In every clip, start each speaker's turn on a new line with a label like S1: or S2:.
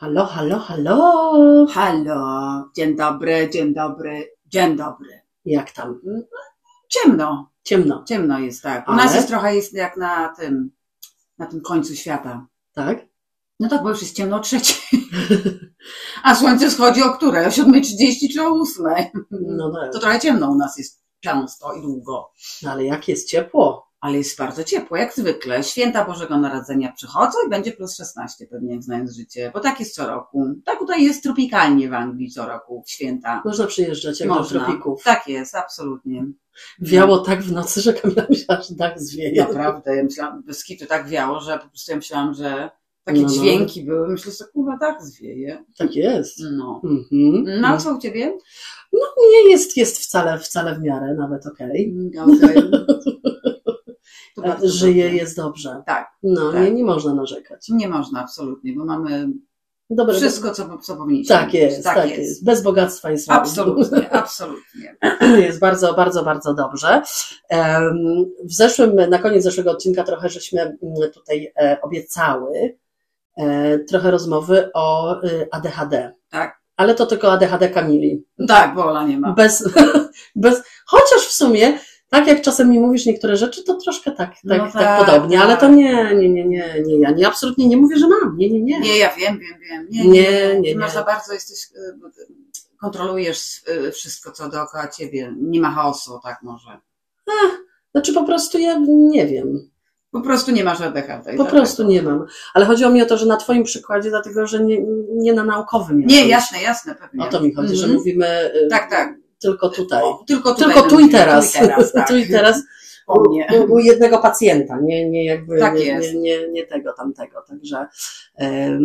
S1: Halo, halo, halo.
S2: Halo, dzień dobry, dzień dobry, dzień dobry.
S1: Jak tam?
S2: Ciemno,
S1: Ciemno,
S2: ciemno jest tak. U
S1: Ale?
S2: nas jest trochę jest jak na tym, na tym końcu świata.
S1: tak?
S2: No tak, bo już jest ciemno o trzeciej. A słońce schodzi o której? O 7.30 czy o 8.00?
S1: No tak.
S2: To trochę ciemno u nas jest często i długo.
S1: No ale jak jest ciepło?
S2: Ale jest bardzo ciepło, jak zwykle. Święta Bożego Narodzenia przychodzą i będzie plus 16 pewnie, jak znając życie. Bo tak jest co roku. Tak tutaj jest tropikalnie w Anglii co roku, w święta.
S1: Można przyjeżdżać jak do
S2: Można.
S1: tropików.
S2: Tak jest, absolutnie.
S1: Wiało tak w nocy, że Kamila myślała, że dach zwieje.
S2: Naprawdę, ja myślałam, bez kitu tak wiało, że po prostu ja myślałam, że takie
S1: No, no.
S2: dźwięki były. Myślę sobie, kurwa, tak zwieje.
S1: Tak jest.
S2: No.
S1: Mhm.
S2: No, a co u ciebie?
S1: No nie jest, jest wcale, wcale w miarę, nawet okej.
S2: Okej. To
S1: Żyje, jest dobrze.
S2: Tak,
S1: No,
S2: Tak.
S1: Nie, nie można narzekać.
S2: nie można absolutnie, bo mamy
S1: Dobre,
S2: wszystko, co, co powinniśmy.
S1: Tak jest, tak, jest. Bez bogactwa jest słabo.
S2: Absolutnie, absolutnie.
S1: Jest bardzo, bardzo, bardzo dobrze. W zeszłym, na koniec zeszłego odcinka trochę żeśmy mm, tutaj e, obiecały e, trochę rozmowy o y, ADHD.
S2: Tak.
S1: Ale to tylko ADHD Kamili.
S2: Tak, bo Ola nie ma.
S1: Bez, bez, chociaż w sumie, tak jak czasem mi mówisz niektóre rzeczy, to troszkę tak, tak,
S2: No
S1: tak,
S2: tak,
S1: podobnie, ale to
S2: tak.
S1: nie, nie, nie, nie, nie, ja nie, absolutnie nie mówię, że mam, nie, nie, nie.
S2: Nie, ja wiem, wiem, wiem. Nie,
S1: Nie,
S2: nie, masz za bardzo, jesteś, y, kontrolujesz y, wszystko, co dookoła ciebie. Nie ma chaosu, tak może.
S1: Znaczy po prostu ja nie wiem.
S2: Po prostu nie masz ADHD.
S1: Po
S2: dlatego.
S1: prostu nie mam. Ale chodziło mi o to, że na Twoim przykładzie, dlatego że nie, nie na naukowym.
S2: Nie, jasne, jasne, pewnie.
S1: O to mi chodzi, że
S2: Mhm.
S1: mówimy y,
S2: Tak, tak.
S1: Tylko tutaj.
S2: O, tylko tutaj
S1: Tylko tu i teraz.
S2: Tu i teraz, tak.
S1: Tu i teraz
S2: O mnie.
S1: u, u jednego pacjenta, nie, nie jakby
S2: Tak
S1: nie,
S2: jest.
S1: nie, nie, nie tego, tamtego. Także em,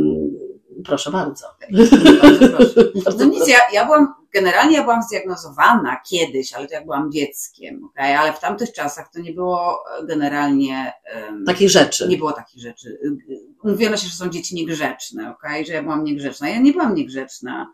S1: proszę bardzo.
S2: Bardzo proszę. No nic, ja, ja byłam, generalnie ja byłam zdiagnozowana kiedyś, ale to jak byłam dzieckiem, okay? ale w tamtych czasach to nie było generalnie, em,
S1: Takich rzeczy.
S2: nie było takich rzeczy. Y, y, Mówiono się, że są dzieci niegrzeczne, okay? że ja byłam niegrzeczna. Ja nie byłam niegrzeczna.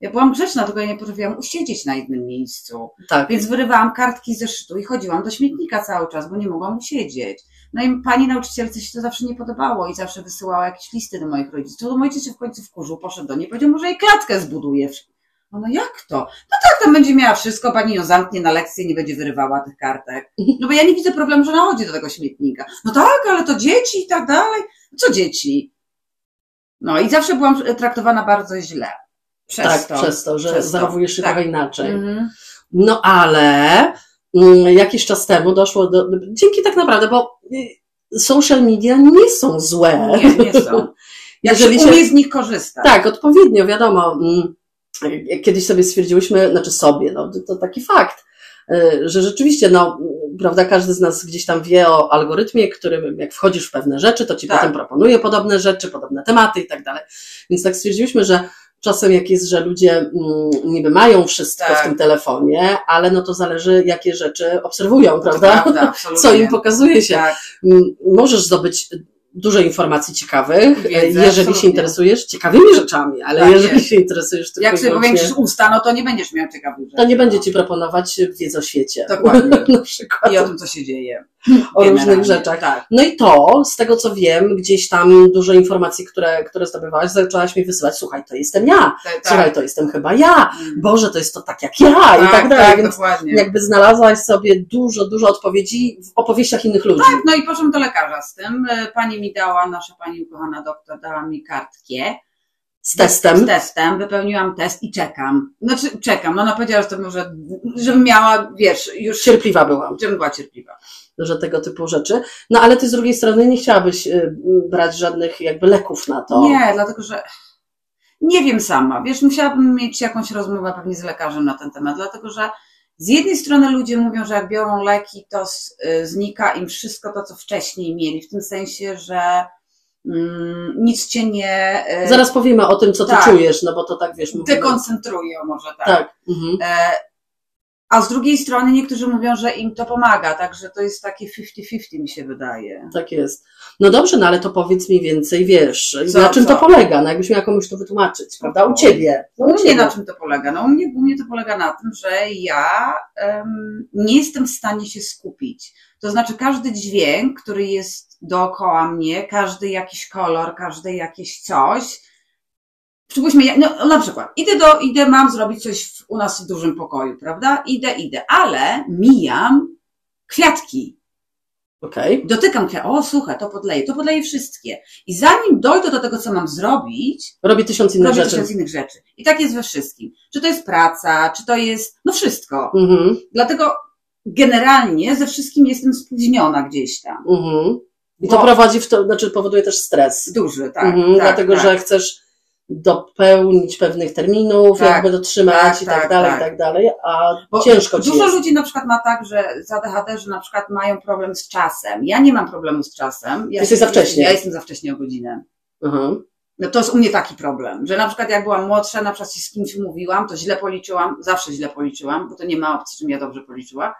S2: Ja byłam grzeczna, tylko ja nie potrafiłam usiedzieć na jednym miejscu.
S1: Tak.
S2: Więc wyrywałam kartki ze szytu i chodziłam do śmietnika cały czas, bo nie mogłam usiedzieć. No i pani nauczycielce się to zawsze nie podobało i zawsze wysyłała jakieś listy do moich rodziców. To mój ojciec się w końcu wkurzył, poszedł do niej, powiedział, może jej klatkę zbuduje. No, no jak to? No tak, tam będzie miała wszystko, pani ją zamknie na lekcję, nie będzie wyrywała tych kartek. No bo ja nie widzę problemu, że ona chodzi do tego śmietnika. No tak, ale to dzieci i tak dalej. Co dzieci? No i zawsze byłam traktowana bardzo źle. Przez
S1: tak,
S2: to.
S1: przez to, że
S2: Przez
S1: zachowujesz się
S2: Tak.
S1: trochę inaczej.
S2: Mhm.
S1: No ale mm, jakiś czas temu doszło do. Dzięki tak naprawdę, bo y, social media nie są złe.
S2: Nie, nie są. Jak
S1: Jeżeli
S2: się umie z nich korzystać.
S1: Tak, odpowiednio, wiadomo. mm, Kiedyś sobie stwierdziłyśmy, znaczy sobie, no to, taki fakt, y, że rzeczywiście, no, prawda, każdy z nas gdzieś tam wie o algorytmie, którym jak wchodzisz w pewne rzeczy, to ci
S2: Tak.
S1: potem proponuje podobne rzeczy, podobne tematy i tak dalej. Więc tak stwierdziliśmy, że czasem jak jest, że ludzie mm, niby mają wszystko
S2: Tak.
S1: w tym telefonie, ale no to zależy, jakie rzeczy obserwują, prawda?
S2: prawda.
S1: Co im pokazuje się.
S2: Tak,
S1: Mm, Możesz zdobyć dużo informacji ciekawych,
S2: Wiedzę,
S1: jeżeli się
S2: absolutnie.
S1: interesujesz ciekawymi rzeczami, ale
S2: Tak
S1: jeżeli
S2: jest.
S1: się interesujesz tylko
S2: jak sobie powiększysz usta, no to nie będziesz miał ciekawych rzeczy.
S1: to nie będzie
S2: no.
S1: ci proponować wiedzy o świecie.
S2: Dokładnie.
S1: Na przykład.
S2: I o tym, co się dzieje.
S1: O różnych rzeczach.
S2: Tak.
S1: No i to, z tego co wiem, gdzieś tam dużo informacji, które, które zdobywałaś, zaczęłaś mi wysyłać, słuchaj, to jestem ja, słuchaj,
S2: tak.
S1: to jestem chyba ja,
S2: Mm.
S1: Boże, to jest to tak jak ja i tak dalej,
S2: tak,
S1: więc
S2: dokładnie.
S1: jakby znalazłaś sobie dużo, dużo odpowiedzi w opowieściach innych ludzi.
S2: Tak, no i poszłam do lekarza z tym. E, Pani mi dała, nasza pani ukochana doktor dała mi kartkę.
S1: Z testem.
S2: Z testem, wypełniłam test i czekam. Znaczy, czekam. No ona powiedziała, że to może, żebym miała, wiesz, już,
S1: Cierpliwa byłam.
S2: żebym była cierpliwa.
S1: Że tego typu rzeczy. No ale ty z drugiej strony nie chciałabyś y, brać żadnych jakby leków na to.
S2: Nie, dlatego że nie wiem sama. Wiesz, musiałabym mieć jakąś rozmowę pewnie z lekarzem na ten temat, dlatego że z jednej strony ludzie mówią, że jak biorą leki, to y, znika im wszystko to, co wcześniej mieli, w tym sensie, że mm, nic cię nie y,
S1: Zaraz powiemy o tym, co ty
S2: Tak.
S1: czujesz, no bo to tak wiesz.
S2: dekoncentrują, może tak.
S1: Tak. Mhm.
S2: A z drugiej strony niektórzy mówią, że im to pomaga, także to jest takie 50-50 mi się wydaje.
S1: Tak jest. No dobrze, no ale to powiedz mi więcej, wiesz,
S2: Co,
S1: na czym
S2: co?
S1: to polega, no jakbyś miała komuś to wytłumaczyć, prawda? U ciebie. No,
S2: U mnie na czym to polega? No u mnie, u mnie to polega na tym, że ja em, nie jestem w stanie się skupić. To znaczy każdy dźwięk, który jest dookoła mnie, każdy jakiś kolor, każdy jakieś coś, przypuśćmy, no na przykład, idę do, idę, mam zrobić coś w, u nas w dużym pokoju, prawda? Idę, idę, ale mijam kwiatki.
S1: Okej.
S2: Dotykam kwiatki, o słuchaj, to podleję, to podleję wszystkie. I zanim dojdę do tego, co mam zrobić,
S1: Robię tysiąc innych
S2: robię
S1: rzeczy.
S2: tysiąc innych rzeczy. I tak jest we wszystkim. Czy to jest praca, czy to jest, no wszystko.
S1: Mhm,
S2: Dlatego generalnie ze wszystkim jestem spóźniona gdzieś tam.
S1: mhm. I to
S2: Bo-
S1: prowadzi w to, znaczy powoduje też stres.
S2: Duży, tak.
S1: mhm,
S2: tak
S1: dlatego,
S2: tak.
S1: że chcesz dopełnić pewnych terminów,
S2: Tak,
S1: jakby dotrzymać
S2: tak,
S1: i tak,
S2: tak,
S1: dalej,
S2: tak.
S1: i tak dalej, a
S2: Bo
S1: ciężko ci
S2: Dużo
S1: jest.
S2: ludzi na przykład ma tak, że z ADHD, że na przykład mają problem z czasem. Ja nie mam problemu z czasem. Ja
S1: Jesteś za wcześnie.
S2: Ja jestem za wcześnie o godzinę.
S1: Mhm.
S2: No to jest u mnie taki problem, że na przykład jak byłam młodsza, na przykład z kimś umówiłam, to źle policzyłam, zawsze źle policzyłam, bo to nie ma opcji, żebym ja dobrze policzyła.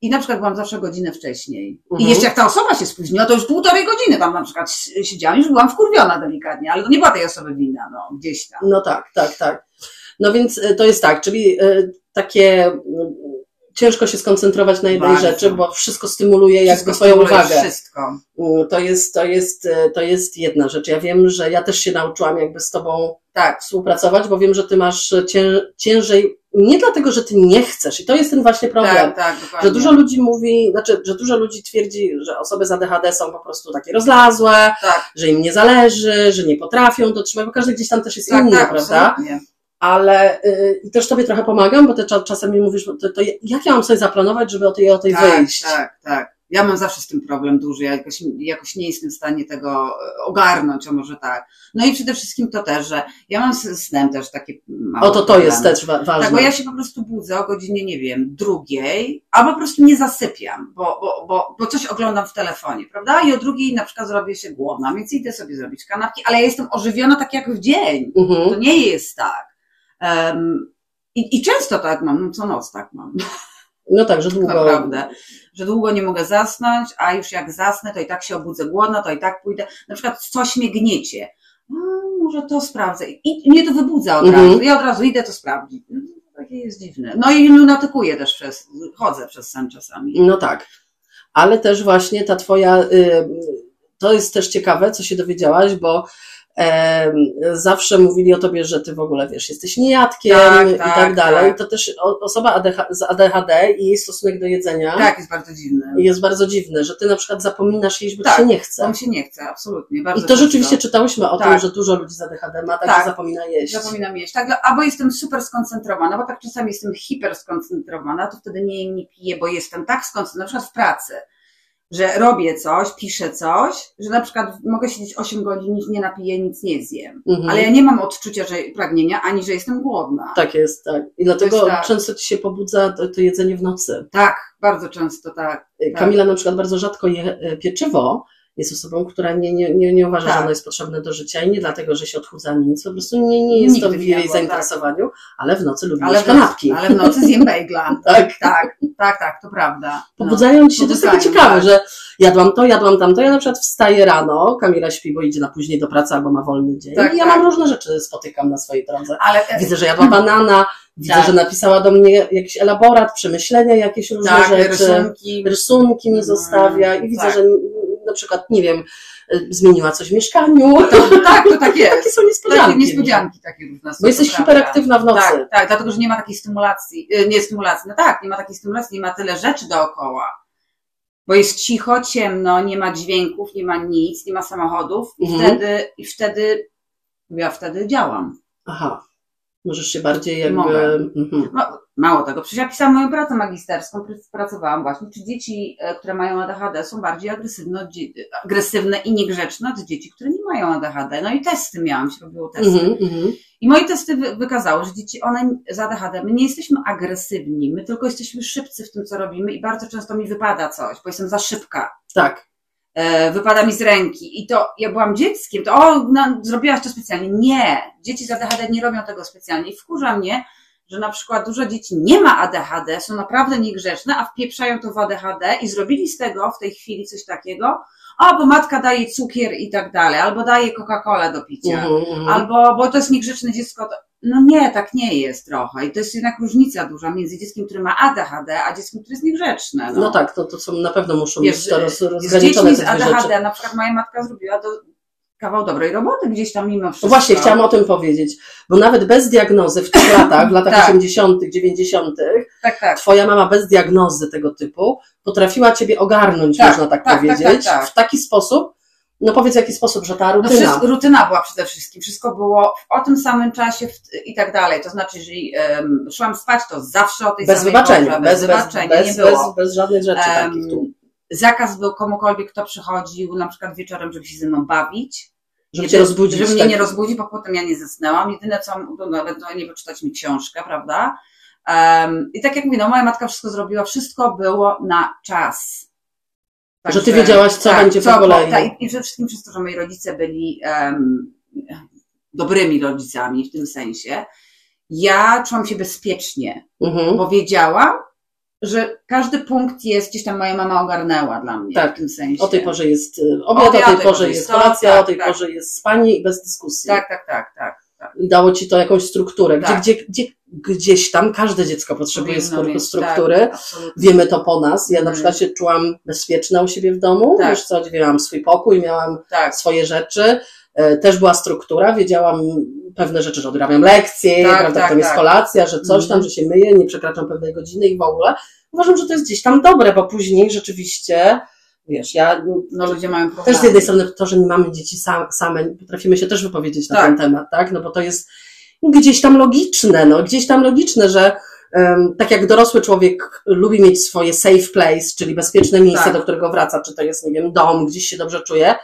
S2: I na przykład byłam zawsze godzinę wcześniej.
S1: Mhm.
S2: I jeszcze jak ta osoba się spóźniła, to już półtorej godziny tam na przykład siedziałam, już byłam wkurwiona delikatnie, ale to nie była tej osoby wina, no, gdzieś tam.
S1: No tak, tak, tak. No więc y, to jest tak, czyli y, takie y, ciężko się skoncentrować na jednej
S2: Bardzo.
S1: rzeczy, bo wszystko stymuluje jakby
S2: Wszystko
S1: twoją
S2: stymuluje
S1: uwagę.
S2: Wszystko.
S1: Y, To jest, to jest, y, to jest jedna rzecz. Ja wiem, że ja też się nauczyłam jakby z tobą
S2: Tak,
S1: współpracować, bo wiem, że ty masz cię, ciężej, nie dlatego, że ty nie chcesz i to jest ten właśnie problem.
S2: tak, tak, dokładnie.
S1: Że dużo ludzi mówi, znaczy, że dużo ludzi twierdzi, że osoby z ADHD są po prostu takie rozlazłe,
S2: Tak,
S1: że im nie zależy, że nie potrafią dotrzymać, bo każdy gdzieś tam też jest
S2: tak,
S1: inny,
S2: tak,
S1: prawda?
S2: absolutnie.
S1: Ale y, i też tobie trochę pomagam, bo ty cza- czasem mi mówisz, to, to jak ja mam sobie zaplanować, żeby o tej o tej
S2: tak,
S1: wyjść?
S2: Tak, tak. Ja mam zawsze z tym problem duży. Ja jakoś, jakoś nie jestem w stanie tego e, ogarnąć, a może tak. No i przede wszystkim to też, że ja mam z snem też takie
S1: O to to jest też wa- ważne.
S2: Tak, bo ja się po prostu budzę o godzinie, nie wiem, drugiej, albo po prostu nie zasypiam, bo, bo, bo, bo coś oglądam w telefonie, prawda? I o drugiej na przykład zrobię się głodna, więc idę sobie zrobić kanapki, ale ja jestem ożywiona tak jak w dzień.
S1: Mhm.
S2: To nie jest tak. Em, i, I często tak mam, no co noc tak mam.
S1: No tak, że długo.
S2: Naprawdę. Że długo nie mogę zasnąć, a już jak zasnę, to i tak się obudzę głodna, to i tak pójdę. Na przykład coś mnie gniecie. A, może to sprawdzę. I mnie to wybudza od
S1: Mhm.
S2: razu. Ja od razu idę to sprawdzić. No, Takie jest dziwne. No i lunatykuję też przez, chodzę przez sen czasami.
S1: No tak. Ale też właśnie ta twoja, y, to jest też ciekawe, co się dowiedziałaś, bo zawsze mówili o tobie, że ty w ogóle wiesz, jesteś niejadkiem
S2: Tak,
S1: i
S2: tak,
S1: tak dalej.
S2: tak.
S1: To też osoba ADH, z ADHD i jej stosunek do jedzenia
S2: Tak, jest bardzo dziwne.
S1: jest bardzo dziwny, że ty na przykład zapominasz jeść, bo
S2: Tak,
S1: ci się nie
S2: To
S1: chce.
S2: mi się nie chce, absolutnie.
S1: I
S2: Bardzo
S1: to
S2: często.
S1: rzeczywiście czytałyśmy o tym,
S2: Tak.
S1: że dużo ludzi z ADHD ma tak,
S2: Tak.
S1: zapomina jeść.
S2: Zapominam jeść. Tak, albo jestem super skoncentrowana, bo tak czasami jestem hiper skoncentrowana, to wtedy nie nie piję, bo jestem tak skoncentrowana, na przykład w pracy, że robię coś, piszę coś, że na przykład mogę siedzieć 8 godzin, nic nie napiję, nic nie zjem.
S1: Mhm.
S2: Ale ja nie mam odczucia, że pragnienia, ani że jestem głodna.
S1: Tak jest, tak. I dlatego
S2: tak.
S1: często ci się pobudza to, to jedzenie w nocy.
S2: Tak, bardzo często tak.
S1: Kamila na przykład bardzo rzadko je e, pieczywo. Jest osobą, która nie, nie, nie, nie uważa,
S2: Tak.
S1: że ono jest potrzebne do życia i nie dlatego, że się odchudza nic, po prostu nie, nie jest
S2: Nigdy
S1: to w jej
S2: jadła,
S1: zainteresowaniu, ale w nocy lubi
S2: Ale
S1: jeść
S2: w, nocy,
S1: kanapki.
S2: ale w nocy zjem bejgla.
S1: Tak.
S2: tak, tak, tak, to prawda. No.
S1: Pobudzają ci się, to jest takie ciekawe,
S2: tak.
S1: że jadłam to, jadłam tamto. Ja na przykład wstaję rano, Kamila śpi, bo idzie na później do pracy albo ma wolny dzień.
S2: Tak,
S1: I ja
S2: tak.
S1: mam różne rzeczy, spotykam na swojej drodze.
S2: Ale e,
S1: Widzę, że jadła banana, widzę,
S2: Tak.
S1: że napisała do mnie jakiś elaborat, przemyślenia, jakieś różne
S2: tak,
S1: rzeczy.
S2: rysunki.
S1: rysunki mi
S2: Mm,
S1: zostawia i widzę,
S2: tak.
S1: że przykład, nie wiem, zmieniła coś w mieszkaniu.
S2: To, tak, to tak jest.
S1: Takie są
S2: Takie
S1: niespodzianki.
S2: niespodzianki takie różne są,
S1: Bo jesteś
S2: prawda.
S1: hiperaktywna w nocy.
S2: Tak, tak, dlatego, że nie ma takiej stymulacji, y, nie stymulacji, no tak, nie ma takiej stymulacji, nie ma tyle rzeczy dookoła. Bo jest cicho, ciemno, nie ma dźwięków, nie ma nic, nie ma samochodów i
S1: Mhm.
S2: wtedy, i wtedy, ja wtedy działam.
S1: Aha. Możesz się bardziej jakby...
S2: Mogę.
S1: Mhm.
S2: No, mało tego, przecież ja pisałam moją pracę magisterską, pr- pracowałam właśnie, czy dzieci, e, które mają ADHD są bardziej agresywne, agresywne i niegrzeczne od dzieci, które nie mają ADHD. No i testy miałam, się robiło testy.
S1: Mhm, mhm.
S2: I moje testy wy- wykazały, że dzieci, one z ADHD, my nie jesteśmy agresywni, my tylko jesteśmy szybcy w tym, co robimy i bardzo często mi wypada coś, bo jestem za szybka.
S1: Tak.
S2: E, wypada mi z ręki. I to ja byłam dzieckiem, to o, no, zrobiłaś to specjalnie. Nie, dzieci z ADHD nie robią tego specjalnie. I wkurza mnie, że na przykład dużo dzieci nie ma ADHD, są naprawdę niegrzeczne, a wpieprzają to w ADHD i zrobili z tego w tej chwili coś takiego, o, bo matka daje cukier i tak dalej, albo daje Coca-Colę do picia.
S1: Mhm, mhm.
S2: Albo, bo to jest niegrzeczne dziecko. No nie, tak nie jest trochę. I to jest jednak różnica duża między dzieckiem, które ma ADHD, a dzieckiem, które jest niegrzeczne. No,
S1: No tak, to, to są na pewno muszą
S2: Wiesz,
S1: być to roz,
S2: z
S1: rozgraniczone
S2: z
S1: rzeczy.
S2: ADHD, na przykład moja matka zrobiła do, kawał dobrej roboty gdzieś tam mimo wszystko.
S1: No właśnie, chciałam o tym powiedzieć, bo nawet bez diagnozy w tych latach, w latach
S2: Tak.
S1: 80., 90.,
S2: Tak, tak.
S1: twoja mama bez diagnozy tego typu potrafiła ciebie ogarnąć,
S2: Tak,
S1: można tak,
S2: tak, tak,
S1: powiedzieć,
S2: tak, tak.
S1: w taki sposób, no powiedz w jaki sposób, że ta
S2: No
S1: rutyna.
S2: wszystko, rutyna była przede wszystkim, wszystko było o tym samym czasie w, i tak dalej. To znaczy, jeżeli em, szłam spać, to zawsze o tej
S1: bez
S2: samej
S1: wybaczenia,
S2: porze,
S1: bez,
S2: wybaczenia,
S1: bez,
S2: nie
S1: bez,
S2: było.
S1: bez żadnych rzeczy
S2: Em,
S1: takich tu.
S2: Zakaz był komukolwiek, kto przychodził na przykład wieczorem, żeby się ze mną bawić.
S1: Żeby cię rozbudzić.
S2: Żeby mnie
S1: tak.
S2: nie rozbudzić, bo potem ja nie zasnęłam. Jedyne co, no, nawet no, nie wyczytać mi książkę, prawda? Um, I tak jak mówię, no moja matka wszystko zrobiła, wszystko było na czas.
S1: Że ty wiedziałaś, co będzie po kolei.
S2: tak, i- przede wszystkim przez to, że moi rodzice byli em, dobrymi rodzicami w tym sensie, ja czułam się bezpiecznie,
S1: Mhm.
S2: bo wiedziałam, że każdy punkt jest, gdzieś tam moja mama ogarnęła dla mnie
S1: Tak.
S2: w tym sensie.
S1: O tej porze jest y, obiad, o tej porze jest kolacja,
S2: tak,
S1: o tej
S2: tak.
S1: porze jest spanie i bez dyskusji.
S2: Tak, tak, tak, tak. tak.
S1: I dało ci to jakąś strukturę, gdzie,
S2: Tak.
S1: gdzie, gdzie gdzieś tam każde dziecko potrzebuje
S2: Powinno
S1: struktury.
S2: Tak.
S1: Wiemy to po nas. Ja na
S2: Mhm.
S1: przykład się czułam bezpieczna u siebie w domu.
S2: Tak.
S1: Wiesz co, miałam swój pokój, miałam swoje rzeczy. E, Też była struktura, wiedziałam pewne rzeczy, że odrabiam lekcje,
S2: Tak,
S1: prawda,
S2: tak,
S1: tam jest
S2: tak.
S1: kolacja, że coś tam,
S2: Mhm.
S1: że się myję, nie przekraczam pewnej godziny i w ogóle. Uważam, że to jest gdzieś tam dobre, bo później rzeczywiście, wiesz, ja
S2: No ludzie mają problemy.
S1: też z jednej strony to, że nie mamy dzieci sam, same, potrafimy się też wypowiedzieć na
S2: Tak.
S1: ten temat, tak? No bo to jest gdzieś tam logiczne, no gdzieś tam logiczne, że em, tak jak dorosły człowiek lubi mieć swoje safe place, czyli bezpieczne miejsce,
S2: Tak.
S1: do którego wraca, czy to jest, nie wiem, dom, gdzieś się dobrze czuje,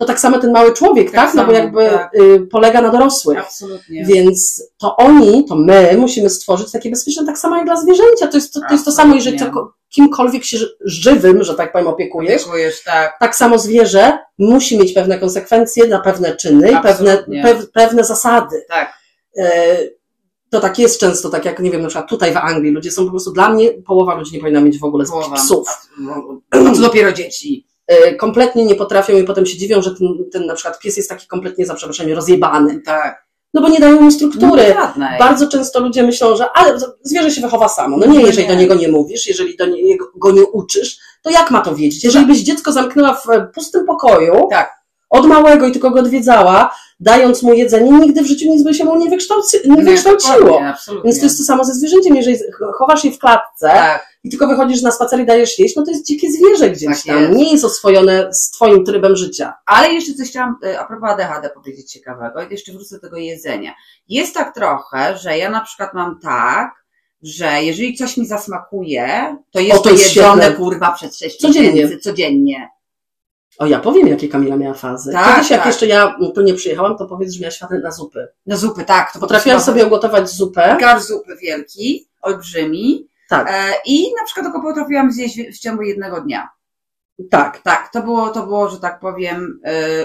S1: to tak samo ten mały człowiek,
S2: Tak
S1: tak? No bo jakby
S2: tak.
S1: y, polega na dorosłych.
S2: Absolutnie.
S1: Więc to oni, to my musimy stworzyć takie bezpieczne, tak samo jak dla zwierzęcia. To jest to, to, jest to samo, jeżeli to, kimkolwiek się ży- żywym, że tak powiem, opiekujesz,
S2: Opiekujesz, tak.
S1: tak samo zwierzę musi mieć pewne konsekwencje na pewne czyny i pewne, pewne zasady.
S2: Tak.
S1: E, To tak jest często, tak jak, nie wiem, na przykład tutaj w Anglii ludzie są po prostu, dla mnie połowa ludzi nie powinna mieć w ogóle
S2: Połowa.
S1: psów.
S2: A co dopiero dzieci.
S1: E, Kompletnie nie potrafią i potem się dziwią, że ten, ten na przykład pies jest taki kompletnie, za przeproszeniem, rozjebany.
S2: Tak.
S1: No bo nie dają mu struktury.
S2: No.
S1: Bardzo często ludzie myślą, że ale zwierzę się wychowa samo. No nie, jeżeli
S2: Nie.
S1: do niego nie mówisz, jeżeli do niego go nie uczysz, to jak ma to wiedzieć? Jeżeli byś dziecko zamknęła w e, pustym pokoju,
S2: Tak.
S1: od małego i tylko go odwiedzała, dając mu jedzenie, nigdy w życiu nic by się mu nie, wykształci, nie wykształciło.
S2: dokładnie, absolutnie.
S1: Więc to jest to samo ze zwierzęciem. Jeżeli chowasz je w klatce
S2: Tak.
S1: I tylko wychodzisz na spacer i dajesz jeść, no to jest dzikie zwierzę gdzieś
S2: Tak
S1: tam.
S2: jest.
S1: Nie jest oswojone z twoim trybem życia.
S2: Ale jeszcze coś chciałam y, a propos ADHD powiedzieć ciekawego. I jeszcze wrócę do tego jedzenia. Jest tak trochę, że ja na przykład mam tak, że jeżeli coś mi zasmakuje, to jest
S1: O, to jest
S2: jedzone
S1: świetne.
S2: kurwa przez 6
S1: Codziennie.
S2: miesięcy, codziennie.
S1: O, ja powiem, jakie Kamila miała fazy.
S2: Tak,
S1: Kiedyś, jak
S2: tak.
S1: jeszcze ja tu nie przyjechałam, to powiedz, że miała światę na zupy.
S2: No zupy, tak. To
S1: Potrafiłam sobie ugotować zupę.
S2: Gar zupy wielki, olbrzymi.
S1: Tak,
S2: E, I na przykład tylko potrafiłam zjeść w- ciągu jednego dnia.
S1: tak.
S2: Tak, to było, to było, że tak powiem,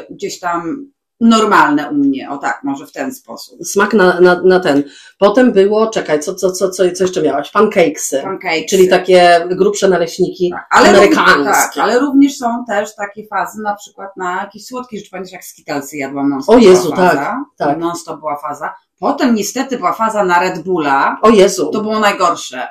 S2: y, gdzieś tam normalne u mnie. O tak, może w ten sposób.
S1: Smak na, na, na ten. Potem było, czekaj, co, co, co, co, co jeszcze miałaś? Pancakesy.
S2: Pancakes.
S1: Czyli takie grubsze naleśniki
S2: tak, ale
S1: amerykańskie.
S2: Również, tak, ale również są też takie fazy, na przykład na jakieś słodkie rzeczy. Pamiętasz, jak skittlesy jadłam non
S1: O Jezu,
S2: faza.
S1: tak, tak.
S2: Non stop była faza. Potem niestety była faza na Red Bulla.
S1: O Jezu.
S2: To było najgorsze.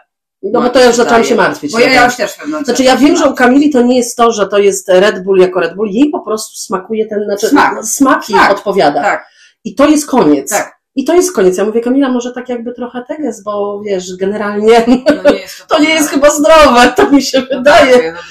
S1: No bo to ja już zaczęłam się martwić.
S2: Bo ja, ja już też momencie
S1: Znaczy ja wiem, że u Kamili to nie jest to, że to jest Red Bull jako Red Bull, jej po prostu smakuje ten, znaczy
S2: Smak.
S1: smak jej
S2: Tak,
S1: odpowiada.
S2: Tak,
S1: I to jest koniec.
S2: tak.
S1: I to jest koniec. Ja mówię, Kamila, może tak jakby trochę teges, bo wiesz, generalnie
S2: No nie jest
S1: to nie jest chyba zdrowe, to mi się
S2: No
S1: wydaje.
S2: tak,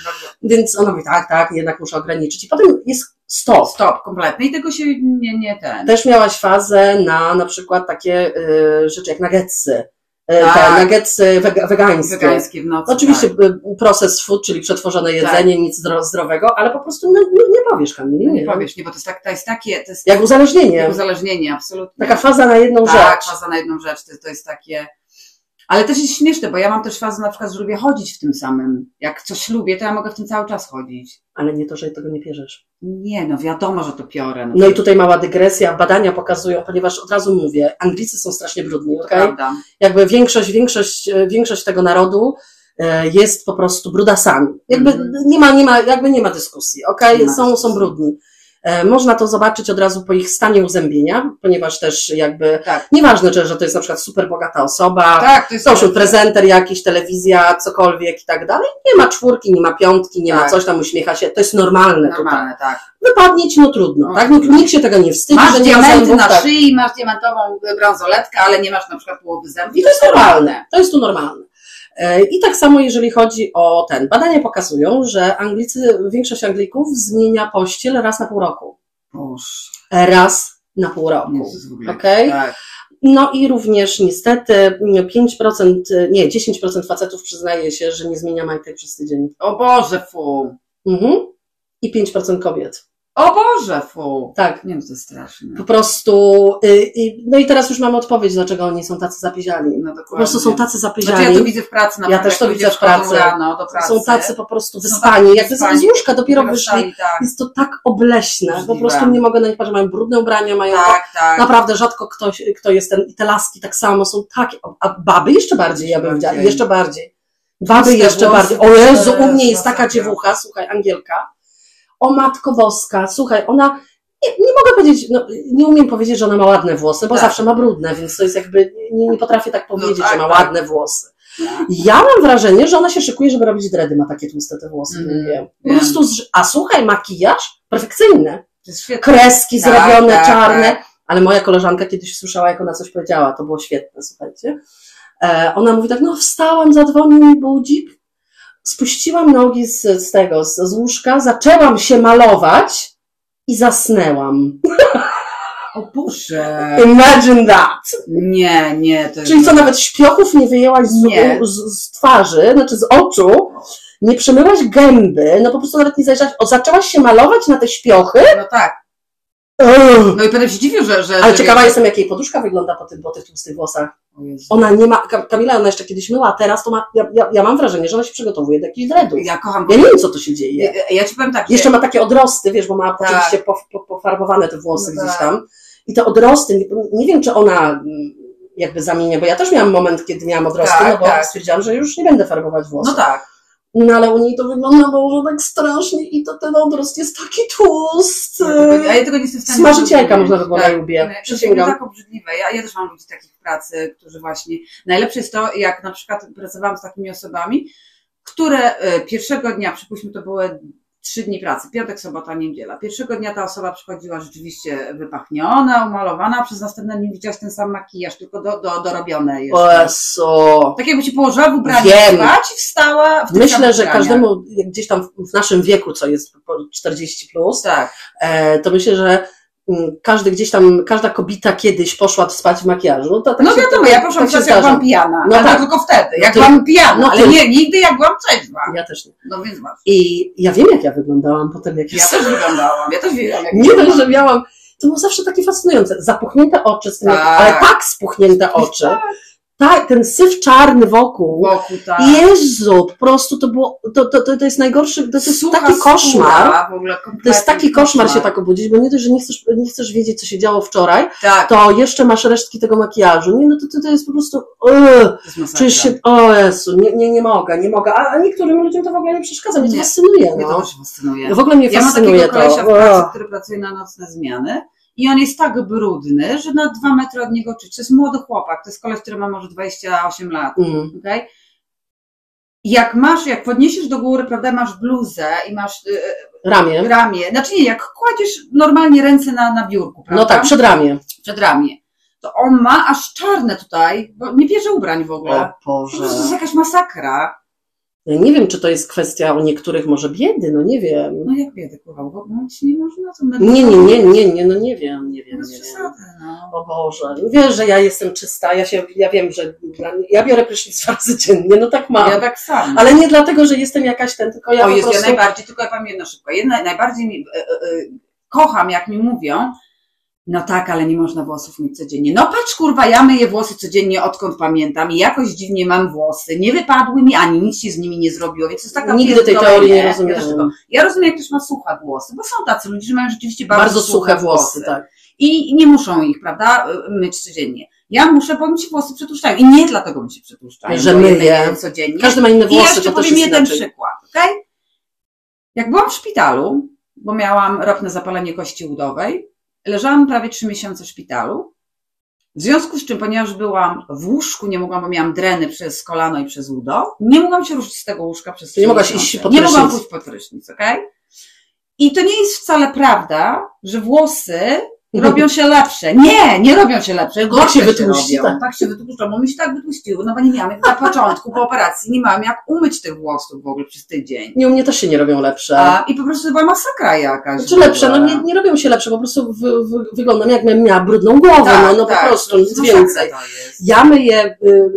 S1: Więc ona mówi, tak, tak, jednak muszę ograniczyć. I potem jest stop.
S2: Stop, kompletnie. I tego się nie, nie ten.
S1: Też miałaś fazę na na przykład takie y, rzeczy jak nuggetsy. Y,
S2: Tak.
S1: Te nuggetsy wega, wegańskie.
S2: Wegańskie w nocy.
S1: Oczywiście
S2: tak.
S1: process food, czyli przetworzone jedzenie, nic zdro, zdrowego, ale po prostu no, nie, nie powiesz Kamili.
S2: No
S1: Nie,
S2: nie powiesz, nie, bo to jest, tak, to jest takie, to jest
S1: Jak uzależnienie.
S2: jak uzależnienie, absolutnie.
S1: Taka faza na jedną
S2: tak,
S1: rzecz.
S2: faza na jedną rzecz, to, to jest takie... Ale też jest śmieszne, bo ja mam też fazę na przykład, że lubię chodzić w tym samym. Jak coś lubię, to ja mogę w tym cały czas chodzić.
S1: Ale nie to, że tego nie bierzesz.
S2: Nie, no wiadomo, że to piorę.
S1: No i tutaj mała dygresja. Badania pokazują, ponieważ od razu mówię, Anglicy są strasznie brudni, okej?
S2: prawda.
S1: Jakby większość, większość, e, większość tego narodu e, jest po prostu brudasami. Jakby
S2: Mhm.
S1: nie ma, nie ma, jakby nie ma dyskusji, okej?
S2: Ma
S1: Są, są brudni. E, Można to zobaczyć od razu po ich stanie uzębienia, ponieważ też jakby,
S2: Tak.
S1: nieważne, że, że to jest na przykład super bogata osoba,
S2: Tak, to jest
S1: Social prezenter jakiś, telewizja, cokolwiek i tak dalej. Nie ma czwórki, nie ma piątki, nie ma
S2: Tak.
S1: coś tam, uśmiecha się. To jest normalne, tutaj.
S2: Normalne, tak.
S1: Wypadnie ci, no trudno,
S2: No,
S1: tak? Nikt, nikt się tego nie wstydzi,
S2: Masz
S1: że nie ma
S2: diamenty
S1: zębów,
S2: na
S1: tak.
S2: szyi, masz diamentową bransoletkę, ale nie masz na przykład połowy zębów.
S1: I to jest normalne. To jest tu normalne. E, I tak samo, jeżeli chodzi o ten. Badania pokazują, że Anglicy, większość Anglików zmienia pościel raz na pół roku.
S2: Boże,
S1: Raz na pół roku.
S2: Jezus.
S1: Okej?
S2: Tak.
S1: No i również niestety 5%, nie, 10% facetów przyznaje się, że nie zmienia majtek przez tydzień.
S2: O Boże, fu.
S1: Mhm. I 5% kobiet.
S2: O Boże, fu.
S1: Tak.
S2: Nie wiem, to straszne.
S1: Po prostu, y, y, no i teraz już mamy odpowiedź, dlaczego oni są tacy zapieziali.
S2: No dokładnie.
S1: Po prostu są tacy
S2: Znaczy
S1: zapieziali.
S2: ja to widzę w pracy na
S1: Ja też to
S2: jak
S1: widzę w pracy.
S2: Rano do pracy.
S1: Są tacy po prostu
S2: Są
S1: wyspani,
S2: tacy
S1: jakby
S2: wyspani.
S1: z łóżka dopiero wyszli.
S2: Tak,
S1: Jest to tak obleśne, po prostu nie mogę na nich patrzeć, mają brudne ubrania, mają
S2: tak, tak.
S1: naprawdę rzadko ktoś, kto jest ten, i te laski tak samo są takie, a baby jeszcze bardziej, ja bym
S2: Bardziej.
S1: widziała, jeszcze bardziej. Baby jeszcze bardziej. O Jezu, u mnie jest taka
S2: masakra.
S1: dziewucha, słuchaj, Angielka, o matko boska, słuchaj, ona, nie, nie mogę powiedzieć, no, nie umiem powiedzieć, że ona ma ładne włosy, bo
S2: Tak.
S1: zawsze ma brudne, więc to jest jakby, nie, nie potrafię tak powiedzieć,
S2: tak,
S1: że ma
S2: tak.
S1: ładne włosy.
S2: Tak.
S1: Ja mam wrażenie, że ona się szykuje, żeby robić dready, ma takie tłuste te włosy,
S2: Mhm,
S1: mówię. Po
S2: wiem.
S1: prostu, a słuchaj, makijaż perfekcyjny, kreski
S2: Tak,
S1: zrobione, czarne, ale moja koleżanka kiedyś słyszała, jak ona coś powiedziała, to było świetne, słuchajcie. E, ona mówi tak, no wstałam, zadzwonił mi budzik, spuściłam nogi z, z tego, z, z łóżka, zaczęłam się malować i zasnęłam.
S2: O Boże.
S1: Imagine that!
S2: Nie, nie, to.
S1: Czyli co, nawet śpiochów nie wyjęłaś z,
S2: Nie.
S1: z, z twarzy, znaczy z oczu, nie przemyłaś gęby, no po prostu nawet nie zajrzałaś, o, zaczęłaś się malować na te śpiochy?
S2: No tak.
S1: Ugh.
S2: No i potem się dziwię, że... że
S1: Ale
S2: że
S1: ciekawa
S2: wiesz-
S1: jestem, jak jej poduszka wygląda po, tym, po tych tłustych włosach. Ona nie ma, Ka- Kamila, ona jeszcze kiedyś myła, a teraz to ma, ja, ja, ja mam wrażenie, że ona się przygotowuje do jakichś dreadów. Ja,
S2: Ja kocham...
S1: nie wiem, co tu się dzieje.
S2: Ja, ja ci powiem tak,
S1: Jeszcze ma takie odrosty, wiesz, bo ma
S2: Tak.
S1: oczywiście po, po, pofarbowane te włosy
S2: No
S1: gdzieś
S2: tak.
S1: tam. I te odrosty, nie, nie wiem, czy ona mm, jakby zamienia, bo ja też miałam moment, kiedy miałam odrosty,
S2: Tak,
S1: no bo
S2: tak.
S1: stwierdziłam, że już nie będę farbować włosów.
S2: No tak.
S1: No ale u niej to wyglądało, że tak strasznie i to ten odrost jest taki tłusty.
S2: Ja tego, a ja tego nie jestem w stanie
S1: Smażycielka można by
S2: tak.
S1: lubię.
S2: No, To jest
S1: Przysięgam.
S2: tak obrzydliwe. Ja, ja też mam ludzi takich w pracy, którzy właśnie... Najlepsze jest to, jak na przykład pracowałam z takimi osobami, które e, pierwszego dnia, przypuśćmy to były trzy dni pracy, piątek, sobota, niedziela. Pierwszego dnia ta osoba przychodziła rzeczywiście wypachniona, umalowana, przez następne dni widziałaś ten sam makijaż, tylko do, do, dorobione jeszcze.
S1: O Jezu.
S2: Tak jakby ci położyła w ubraniu
S1: Wiem.
S2: spać i wstała w
S1: Myślę, że każdemu gdzieś tam w naszym wieku, co jest po 40 plus,
S2: Tak,
S1: e, to myślę, że każdy gdzieś tam, każda kobieta kiedyś poszła spać w makijażu. No, to, tak
S2: no
S1: się,
S2: wiadomo,
S1: tak,
S2: ja poszłam
S1: tak
S2: wtedy, jak byłam pijana.
S1: No
S2: ale
S1: tak.
S2: to tylko wtedy, jak
S1: ty-
S2: byłam pijana,
S1: no
S2: ale
S1: ty-
S2: nie, nigdy jak byłam trzeźwa.
S1: Ja też nie.
S2: No więc masz.
S1: I ja wiem, jak ja wyglądałam potem, jak
S2: Ja
S1: jestem.
S2: też wyglądałam, ja też wiedziałam, jak
S1: Nie dość, że miałam, to było zawsze takie fascynujące. Zapuchnięte oczy, z tym,
S2: Tak.
S1: ale tak spuchnięte oczy. Tak, ten syf czarny wokół.
S2: Wokół, tak.
S1: Jezu, po prostu to było, to, to, to, to jest najgorszy, to jest
S2: Sucha
S1: taki koszmar.
S2: ogóle
S1: To jest taki koszmar się tak obudzić, bo nie dość, że nie chcesz, nie chcesz wiedzieć, co się działo wczoraj,
S2: Tak,
S1: to jeszcze masz resztki tego makijażu. Nie, no to, to, to jest po prostu,
S2: to masakra.
S1: czujesz się, o Jezu, nie, nie, nie mogę, nie mogę. A, a niektórym ludziom to w ogóle nie przeszkadza, mnie to fascynuje,
S2: Mnie to
S1: no.
S2: też fascynuje.
S1: W ogóle mnie
S2: Ja mam
S1: fascynuje
S2: takiego kolesia w
S1: to.
S2: pracy, który pracuje na nocne zmiany i on jest tak brudny, że na dwa metry od niego czuć. To jest młody chłopak, to jest koleś, który ma może 28 lat.
S1: Mm.
S2: Okay? Jak masz, jak podniesiesz do góry, prawda, masz bluzę i masz y,
S1: Ramię.
S2: ramię, znaczy nie, jak kładziesz normalnie ręce na, na biurku, prawda?
S1: No tak, przed ramię.
S2: przed ramię, to on ma aż czarne tutaj, bo nie bierze ubrań w ogóle.
S1: O
S2: prostu To
S1: Boże.
S2: jest jakaś masakra.
S1: Ja nie wiem, czy to jest kwestia u niektórych może biedy, no nie wiem.
S2: No jak biedę, kurwa, bo mówić nie można. To
S1: Nie, nie, nie, nie, nie, no nie wiem, nie wiem,
S2: Bez
S1: nie wiem.
S2: no.
S1: O Boże, wiesz, że ja jestem czysta, ja się, ja wiem, że ja biorę prysznic dwa razy dziennie, no tak mam.
S2: Ja tak samo.
S1: Ale nie dlatego, że jestem jakaś ten, tylko ja
S2: o,
S1: po
S2: jest,
S1: prostu...
S2: ja najbardziej, tylko ja powiem jedno szybko. Jedna, najbardziej mi, e, e, e, kocham, jak mi mówią, no tak, ale nie można włosów mieć codziennie. No patrz, kurwa, ja myję włosy codziennie, odkąd pamiętam i jakoś dziwnie mam włosy. Nie wypadły mi, ani nic się z nimi nie zrobiło, więc to jest taka
S1: Nigdy tej teorii nie
S2: Ja, też tylko- ja rozumiem, jak ktoś ma suche włosy, bo są tacy ludzie, że mają rzeczywiście bardzo,
S1: Bardzo suche włosy, tak.
S2: I nie muszą ich, prawda, myć codziennie. Ja muszę, bo mi się włosy przetłuszczają. I nie dlatego mi się przetłuszczają,
S1: Że myję.
S2: codziennie.
S1: Każdy ma inne
S2: I
S1: włosy,
S2: jeszcze
S1: to
S2: powiem jeden
S1: inaczej.
S2: przykład, okej? Jak byłam w szpitalu, bo miałam ropne zapalenie kości udowej. Leżałam prawie trzy miesiące w szpitalu. W związku z czym, ponieważ byłam w łóżku, nie mogłam, bo miałam dreny przez kolano i przez udo, nie mogłam się ruszyć z tego łóżka przez
S1: nie mogłaś iść pod
S2: Nie mogłam pójść pod prysznic, okej? I to nie jest wcale prawda, że włosy robią się lepsze. Nie, nie robią się lepsze. Gorsze
S1: się
S2: się
S1: wytłuści,
S2: robią.
S1: tak.
S2: Tak się wytłuszczą, bo mi się tak wytłuściły, no bo nie miałam, jak na początku po operacji, nie miałam jak umyć tych włosów w ogóle przez tydzień.
S1: Nie, u mnie też się nie robią lepsze.
S2: A, I po prostu była masakra jakaś.
S1: Znaczy
S2: w
S1: lepsze, no nie, nie robią się lepsze, po prostu w, w, wyglądam jakbym miała brudną głowę,
S2: Tak,
S1: no, no
S2: tak,
S1: po prostu, nic
S2: masakra
S1: więcej. Ja myję, y,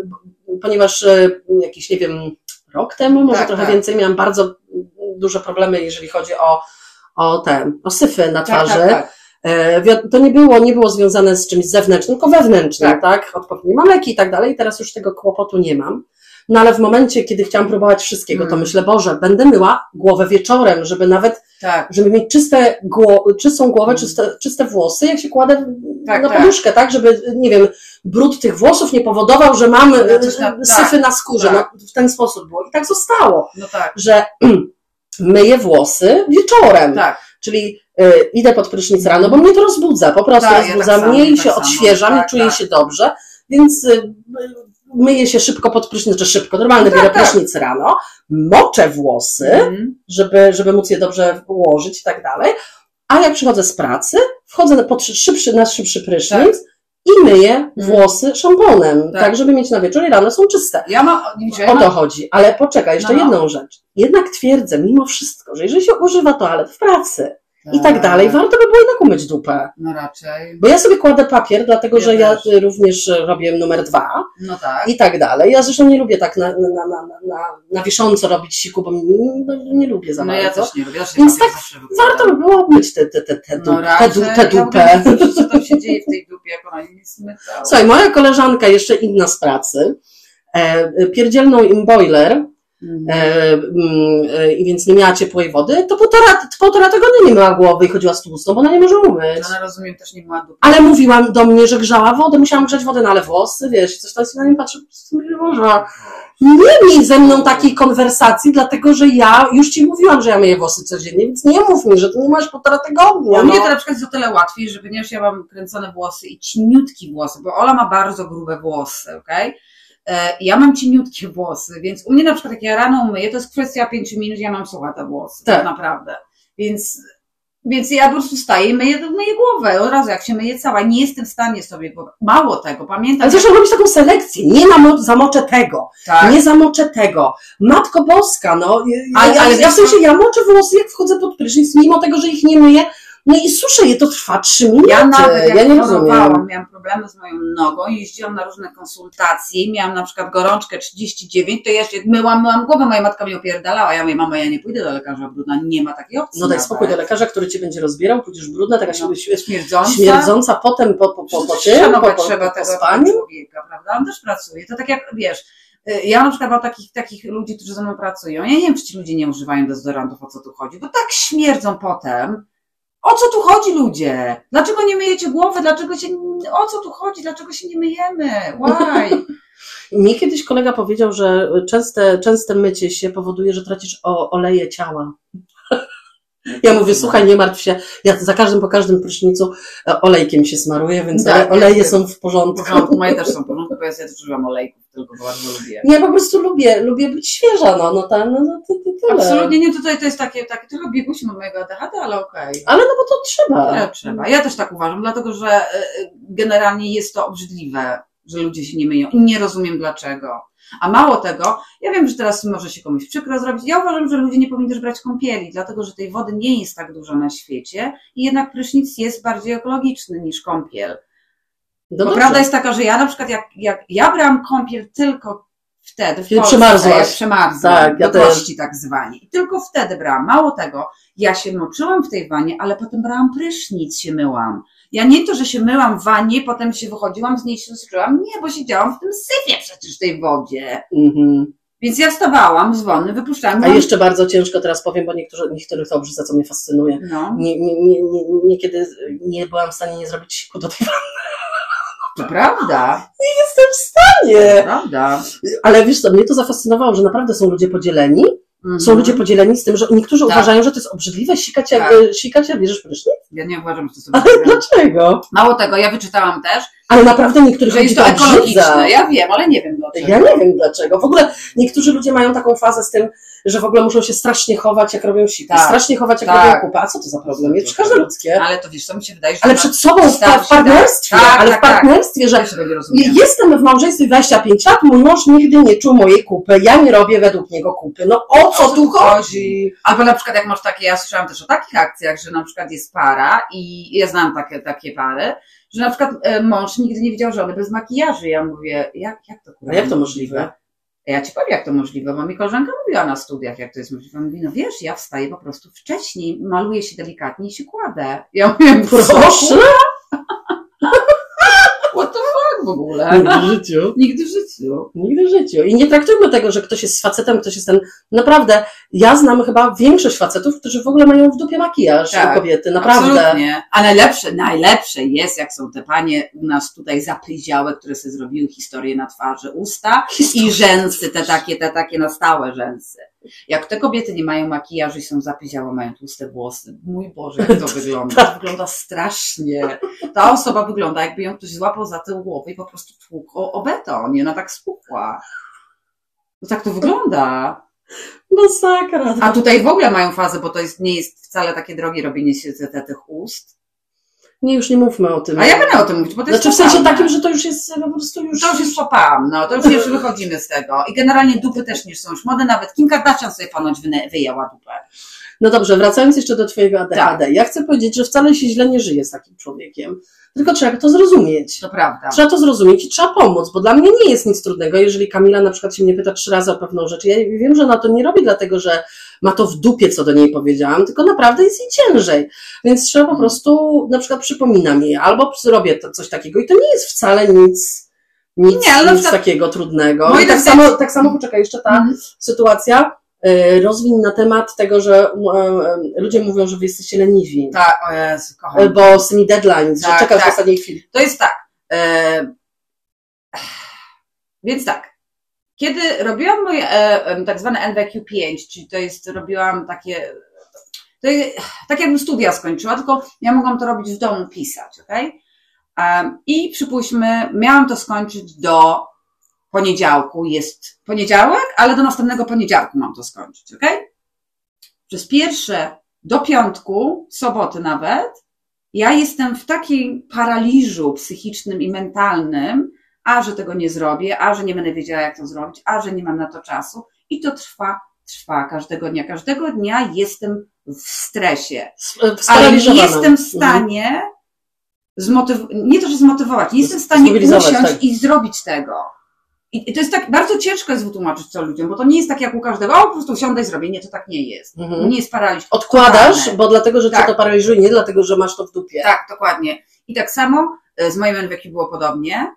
S1: ponieważ y, jakiś, nie wiem, rok temu, może
S2: Tak,
S1: trochę
S2: tak.
S1: więcej, miałam bardzo duże problemy, jeżeli chodzi o, o te, o syfy na
S2: Tak,
S1: twarzy.
S2: Tak, tak.
S1: E, To nie było, nie było związane z czymś zewnętrznym, tylko wewnętrznym,
S2: Tak.
S1: tak? Odpowiednie mam leki i tak dalej, i teraz już tego kłopotu nie mam. No ale w momencie, kiedy chciałam próbować wszystkiego, to
S2: Mm.
S1: myślę, Boże, będę myła głowę wieczorem, żeby nawet,
S2: tak.
S1: żeby mieć czyste gło, czystą głowę,
S2: Mm.
S1: czyste, czyste włosy, jak się kładę
S2: Tak,
S1: na
S2: tak.
S1: poduszkę, tak? Żeby, nie wiem, brud tych włosów nie powodował, że mam e,
S2: też na-
S1: syfy na skórze.
S2: tak.
S1: No, w ten sposób było. I tak zostało,
S2: No tak,
S1: że myję włosy wieczorem.
S2: tak.
S1: Czyli y, idę pod prysznic rano, bo mnie to rozbudza, po prostu
S2: Tak, ja
S1: rozbudza
S2: tak samo,
S1: mnie i
S2: tak
S1: się
S2: samo.
S1: odświeżam
S2: Tak,
S1: i czuję
S2: tak.
S1: się dobrze, więc y, y, myję się szybko pod prysznic, czy szybko, normalnie
S2: Tak,
S1: biorę
S2: tak.
S1: prysznic rano, moczę włosy,
S2: Mhm.
S1: żeby, żeby móc je dobrze ułożyć i tak dalej, a jak przychodzę z pracy, wchodzę pod szybszy, na szybszy prysznic i myję włosy szamponem, tak.
S2: Tak.
S1: żeby mieć na wieczór i rano są czyste.
S2: Ja mam, widzicie, ja
S1: O to chodzi, ale poczekaj, jeszcze
S2: No, no.
S1: jedną rzecz. Jednak twierdzę, mimo wszystko, że jeżeli się używa toalet w pracy, i tak dalej, warto by było jednak umyć dupę.
S2: No raczej,
S1: Bo ja sobie kładę papier, dlatego
S2: Ja
S1: że ja
S2: też.
S1: również robię numer dwa
S2: no tak.
S1: i tak dalej. Ja zresztą nie lubię tak na, na, na, na, na, na wisząco robić siku, bo no, nie lubię za
S2: No
S1: bardzo.
S2: ja też nie lubię, też
S1: Więc tak. Warto by było umyć tę te, te, te,
S2: no
S1: te, du-
S2: ja
S1: dupę.
S2: wiem, co tam się dzieje w tej dupie, jak ona nie.
S1: Słuchaj, moja koleżanka, jeszcze inna z pracy, e, pierdzielną im boiler, i więc nie miała ciepłej wody, to półtora, półtora tygodnia nie miała głowy i chodziła z tłustą, bo ona nie może umyć.
S2: Ona rozumiem też nie ma dupy.
S1: Ale mówiłam do mnie, że grzała wodę, musiałam grzać wodę, no ale włosy, wiesz, coś tam się na nie prostu mówię, Boże, nie miej ze mną takiej konwersacji, dlatego że ja już ci mówiłam, że ja myję włosy codziennie, więc nie mów mi, że ty nie masz półtora tygodnia.
S2: U mnie
S1: No.
S2: to na przykład jest o tyle łatwiej, że ponieważ ja mam kręcone włosy i cieniutkie włosy, bo Ola ma bardzo grube włosy, okej? E, Ja mam cieniutkie włosy, więc u mnie na przykład jak ja rano umyję, to jest kwestia pięciu minut, ja mam suchate włosy, tak,
S1: Tak.
S2: naprawdę. Więc, więc ja po prostu wstaję i myję, myję głowę od razu, jak się myję cała. Nie jestem w stanie sobie głowy. Mało tego, pamiętam.
S1: Ale zresztą robisz taką selekcję, nie namo- zamoczę tego,
S2: tak,
S1: nie zamoczę tego. Matko Boska, no, ja,
S2: Ale-
S1: ja,
S2: ale
S1: ja w
S2: wiesz
S1: sensie, ja moczę włosy, jak wchodzę pod prysznic, mimo tego, że ich nie myję, no i suszę je, to trwa trzy minuty,
S2: Ja nawet jak
S1: ja nie
S2: chorowałam, miałam problemy z moją nogą, jeździłam na różne konsultacje i miałam na przykład gorączkę 39, to ja się myłam, myłam głowę, moja matka mnie opierdalała, ja mówię, mamo, ja nie pójdę do lekarza brudna, nie ma takiej opcji.
S1: No daj
S2: nawet.
S1: spokój do lekarza, który ci będzie rozbierał, pójdziesz brudna, taka
S2: No,
S1: się
S2: Śmierdząca.
S1: śmierdząca, potem po, po, po, po tym, po, po,
S2: trzeba
S1: po, po
S2: tego
S1: spaniu.
S2: człowieka, prawda? On też pracuje. To tak jak, wiesz, y, ja na przykład mam takich, takich ludzi, którzy ze mną pracują. Ja nie wiem, czy ci ludzie nie używają dezodorantów, o co tu chodzi, bo tak śmierdzą potem. O co tu chodzi, ludzie? Dlaczego nie myjecie głowy? Dlaczego się, o co tu chodzi? Dlaczego się nie myjemy? Why?
S1: Mnie kiedyś kolega powiedział, że częste, częste mycie się powoduje, że tracisz oleje ciała. Ja mówię, słuchaj, nie martw się, ja za każdym, po każdym prysznicu e, olejkiem się smaruję, więc
S2: Tak,
S1: oleje
S2: jest-
S1: są w
S2: W
S1: porządku.
S2: porządku, moje też są w porządku, bo ja też używam olejków, tylko bardzo lubię.
S1: Ja po prostu lubię, lubię być świeża, no, no, ta, no, no ty, ty, tyle.
S2: Absolutnie nie, tutaj to jest takie, takie trochę bieguśmy od mojego ADHD, ale okej.
S1: Ale no bo to trzeba.
S2: Tyle trzeba. Ja też tak uważam, dlatego że e, e, generalnie jest to obrzydliwe, że ludzie się nie myją i nie rozumiem dlaczego. A mało tego, ja wiem, że teraz może się komuś przykro zrobić. Ja uważam, że ludzie nie powinni też brać kąpieli, dlatego że tej wody nie jest tak dużo na świecie i jednak prysznic jest bardziej ekologiczny niż kąpiel.
S1: No
S2: Bo prawda jest taka, że ja na przykład jak, jak ja brałam kąpiel tylko wtedy, w Polsce,
S1: przemarzłaś.
S2: jak przemarzłam,
S1: Tak, ja
S2: do kości tak zwani. I tylko wtedy brałam. Mało tego, ja się moczyłam w tej wannie, ale potem brałam prysznic, się myłam. Ja nie to, że się myłam w wannie, potem się wychodziłam z niej, się suszyłam. Nie, bo siedziałam w tym syfie przecież w tej wodzie.
S1: Mhm.
S2: Więc ja wstawałam z wanny, wypuszczałam.
S1: A jeszcze bardzo ciężko teraz powiem, bo niektórzy, niektórych to obrzydza, co mnie fascynuje.
S2: No,
S1: Nie, nie, nie, nie, niekiedy nie byłam w stanie nie zrobić siku do tej
S2: to prawda,
S1: Jestem w
S2: to
S1: stanie!
S2: prawda.
S1: Ale wiesz co, mnie to zafascynowało, że naprawdę są ludzie podzieleni
S2: Mhm.
S1: Są ludzie podzieleni z tym, że niektórzy
S2: Tak.
S1: uważają, że to jest obrzydliwe sikać, jak,
S2: Tak.
S1: e, sikać jak bierzesz prysznic.
S2: Ja nie uważam, że to sobie
S1: Ale dlaczego?
S2: Mało tego, ja wyczytałam też,
S1: Ale naprawdę niektórych
S2: że jest to
S1: to obrzydza.
S2: ekologiczne. Ja wiem, ale nie wiem dlaczego.
S1: Ja nie wiem dlaczego. W ogóle niektórzy ludzie mają taką fazę z tym, że w ogóle muszą się strasznie chować, jak robią siki.
S2: Tak.
S1: Strasznie chować, jak
S2: Tak.
S1: robią kupę. A co to za problem? Jest każde ludzkie.
S2: Ale to wiesz, co mi się wydaje, że
S1: Ale przed sobą w, pa- w partnerstwie,
S2: tak,
S1: ale
S2: tak,
S1: w
S2: tak.
S1: partnerstwie, że jestem w małżeństwie 25 lat, mój mąż nigdy nie czuł mojej kupy, ja nie robię według niego kupy. No o co tu chodzi?
S2: Albo na przykład jak masz takie, ja słyszałam też o takich akcjach, że na przykład jest para i ja znam takie, takie pary, że na przykład e, mąż nigdy nie widział żony bez makijażu. Ja mówię, jak, jak to kurwa
S1: A jak to możliwe?
S2: Ja ci powiem, jak to możliwe, bo mi koleżanka mówiła na studiach, jak to jest możliwe. Mówi, no wiesz, ja wstaję po prostu wcześniej, maluję się delikatnie i się kładę. Ja mówię,
S1: Proszę?
S2: W ogóle?
S1: Nigdy w życiu.
S2: Nigdy w życiu.
S1: Nigdy w życiu. I nie traktujmy tego, że ktoś jest facetem, ktoś jest ten. Naprawdę, ja znam chyba większość facetów, którzy w ogóle mają w dupie makijaż
S2: Tak.
S1: kobiety, naprawdę.
S2: Absolutnie. A najlepsze, najlepsze jest, jak są te panie u nas tutaj zapyziałe, które sobie zrobiły historię na twarzy, usta i rzęsy, te takie, te takie na stałe rzęsy. Jak te kobiety nie mają makijażu i są zapyziałe, mają tłuste włosy. Mój Boże, jak to wygląda. To wygląda strasznie. Ta osoba wygląda, jakby ją ktoś złapał za tył głowy i po prostu tłukł o, o beton. Nie, ona tak spuchła. No tak to wygląda.
S1: Masakra.
S2: A tutaj w ogóle mają fazę, bo to jest, nie jest wcale takie drogie robienie się tych ust.
S1: Nie, już nie mówmy o tym.
S2: A ja będę o tym mówić, bo to jest
S1: Znaczy w sensie takim, że to już jest po prostu już.
S2: To już jest popam, no to już nie wychodzimy z tego. I generalnie dupy też nie są już mody, nawet Kim Kardashian sobie ponoć wyjęła dupę.
S1: No dobrze, wracając jeszcze do Twojego ADHD.
S2: Tak.
S1: Ja chcę powiedzieć, że wcale się źle nie żyje z takim człowiekiem. Tylko trzeba to zrozumieć.
S2: To prawda.
S1: Trzeba to zrozumieć i trzeba pomóc, bo dla mnie nie jest nic trudnego, jeżeli Kamila na przykład się mnie pyta trzy razy o pewną rzecz. Ja wiem, że ona to nie robi dlatego, że ma to w dupie, co do niej powiedziałam, tylko naprawdę jest jej ciężej. Więc trzeba po
S2: Mhm.
S1: prostu, na przykład przypominam jej, albo zrobię to, coś takiego i to nie jest wcale nic, nic,
S2: Nie, ale
S1: nic
S2: przykład-
S1: takiego trudnego.
S2: Moi
S1: I tak
S2: tak-
S1: samo, tak samo, poczekaj, jeszcze ta
S2: Mhm.
S1: sytuacja, y, rozwin na temat tego, że y, y, ludzie mówią, że wy jesteście leniwi.
S2: Tak, o Jezu, kocham.
S1: Bo z tymi deadlines,
S2: Tak,
S1: że czekasz
S2: tak.
S1: w ostatniej chwili.
S2: To jest tak. E... Więc tak. Kiedy robiłam moje e, tak zwane NWQ5, czyli to jest, robiłam takie, to jest, tak jakbym studia skończyła, tylko ja mogłam to robić w domu, pisać? Em, I przypuśćmy, miałam to skończyć do poniedziałku, jest poniedziałek, ale do następnego poniedziałku mam to skończyć, okej? Przez pierwsze do piątku, soboty nawet, ja jestem w takim paraliżu psychicznym i mentalnym, a że tego nie zrobię, a że nie będę wiedziała, jak to zrobić, a że nie mam na to czasu. I to trwa, trwa każdego dnia. Każdego dnia jestem w stresie. Ale nie jestem w
S1: Mhm.
S2: stanie zmotyw- nie to, że zmotywować, nie jestem w stanie usiąść
S1: tak.
S2: i zrobić tego. I to jest tak, bardzo ciężko jest wytłumaczyć to ludziom, bo to nie jest tak jak u każdego, o po prostu usiądę i zrobię. Nie, to tak nie jest.
S1: Mhm.
S2: Nie jest paraliż.
S1: Odkładasz,
S2: Totalny.
S1: bo dlatego, że cię
S2: Tak.
S1: to paraliżuje, nie dlatego, że masz to w dupie.
S2: Tak, dokładnie. I tak samo e, z moim NWQ było podobnie,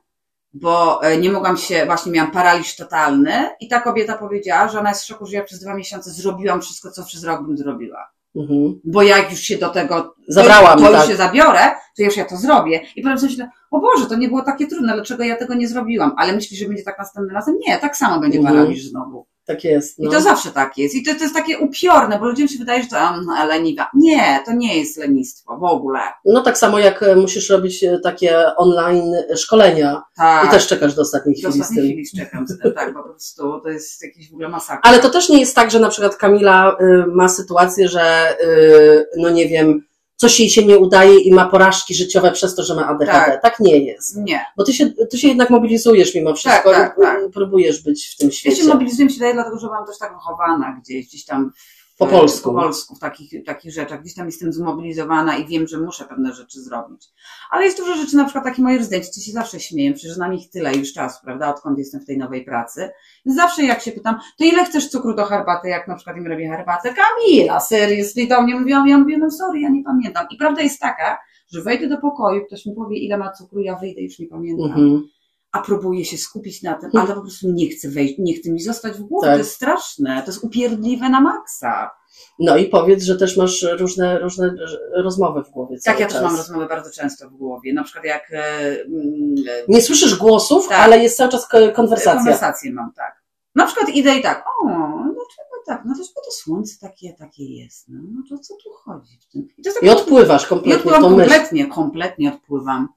S2: bo e, nie mogłam się, właśnie miałam paraliż totalny i ta kobieta powiedziała, że ona jest w szoku, że ja przez dwa miesiące zrobiłam wszystko, co przez rok bym zrobiła.
S1: Mhm.
S2: Bo jak już się do tego
S1: Zabrałam,
S2: to, to
S1: tak.
S2: już się zabiorę, to już ja to zrobię. I potem sobie myślę, o Boże, to nie było takie trudne, dlaczego ja tego nie zrobiłam? Ale myślisz, że będzie tak następnym razem? Nie, tak samo będzie
S1: Mhm.
S2: paraliż znowu.
S1: Tak jest.
S2: I
S1: No.
S2: to zawsze tak jest. I to, to jest takie upiorne, bo ludziom się wydaje, że to um, leniwa. Nie, to nie jest lenistwo w ogóle.
S1: no tak samo jak e, musisz robić e, takie online szkolenia
S2: Tak.
S1: i też czekasz do ostatniej
S2: Do
S1: chwili z
S2: ostatniej chwili czekam z tym, tak, po prostu to jest jakiś w ogóle masakra.
S1: Ale to też nie jest tak, że na przykład Kamila y, ma sytuację, że y, no nie wiem, coś jej się nie udaje i ma porażki życiowe przez to, że ma ADHD. Tak,
S2: Tak.
S1: nie jest.
S2: Nie.
S1: Bo ty się, ty się jednak mobilizujesz mimo wszystko
S2: tak,
S1: i
S2: tak.
S1: i próbujesz być w tym
S2: Ja
S1: świecie.
S2: się mobilizuję, się daje, dlatego że byłam też tak wychowana gdzieś, gdzieś tam
S1: Po polsku.
S2: po polsku, w takich, takich rzeczach. Gdzieś tam jestem zmobilizowana i wiem, że muszę pewne rzeczy zrobić. Ale jest dużo rzeczy, na przykład takie moje rezydenci się zawsze śmieją, przecież znam ich tyle już czasu, prawda, odkąd jestem w tej nowej pracy. Zawsze jak się pytam, to ile chcesz cukru do herbaty, jak na przykład im robię herbatę? Kamila, seriously, do mnie mówią, ja mówię, no sorry, ja nie pamiętam. I prawda jest taka, że wejdę do pokoju, ktoś mi powie, ile ma cukru, ja wyjdę, już nie pamiętam
S1: Mhm.
S2: A próbuję się skupić na tym, ale po prostu nie chcę wejść, nie chcę mi zostać w głowie.
S1: Tak.
S2: To jest straszne, to jest upierdliwe na maksa.
S1: No i powiedz, że też masz różne, różne rozmowy w głowie.
S2: Tak, ja też
S1: czas.
S2: mam rozmowy bardzo często w głowie. Na przykład jak e, mm, e,
S1: Nie słyszysz głosów,
S2: Tak.
S1: ale jest cały czas ko- konwersacja.
S2: konwersacje mam, tak. Na przykład idę i tak, o, dlaczego tak, no też bo to słońce takie, takie jest. No, no to co tu chodzi w tym?
S1: I, I odpływasz kompletnie. I
S2: odpływam kompletnie, kompletnie odpływam.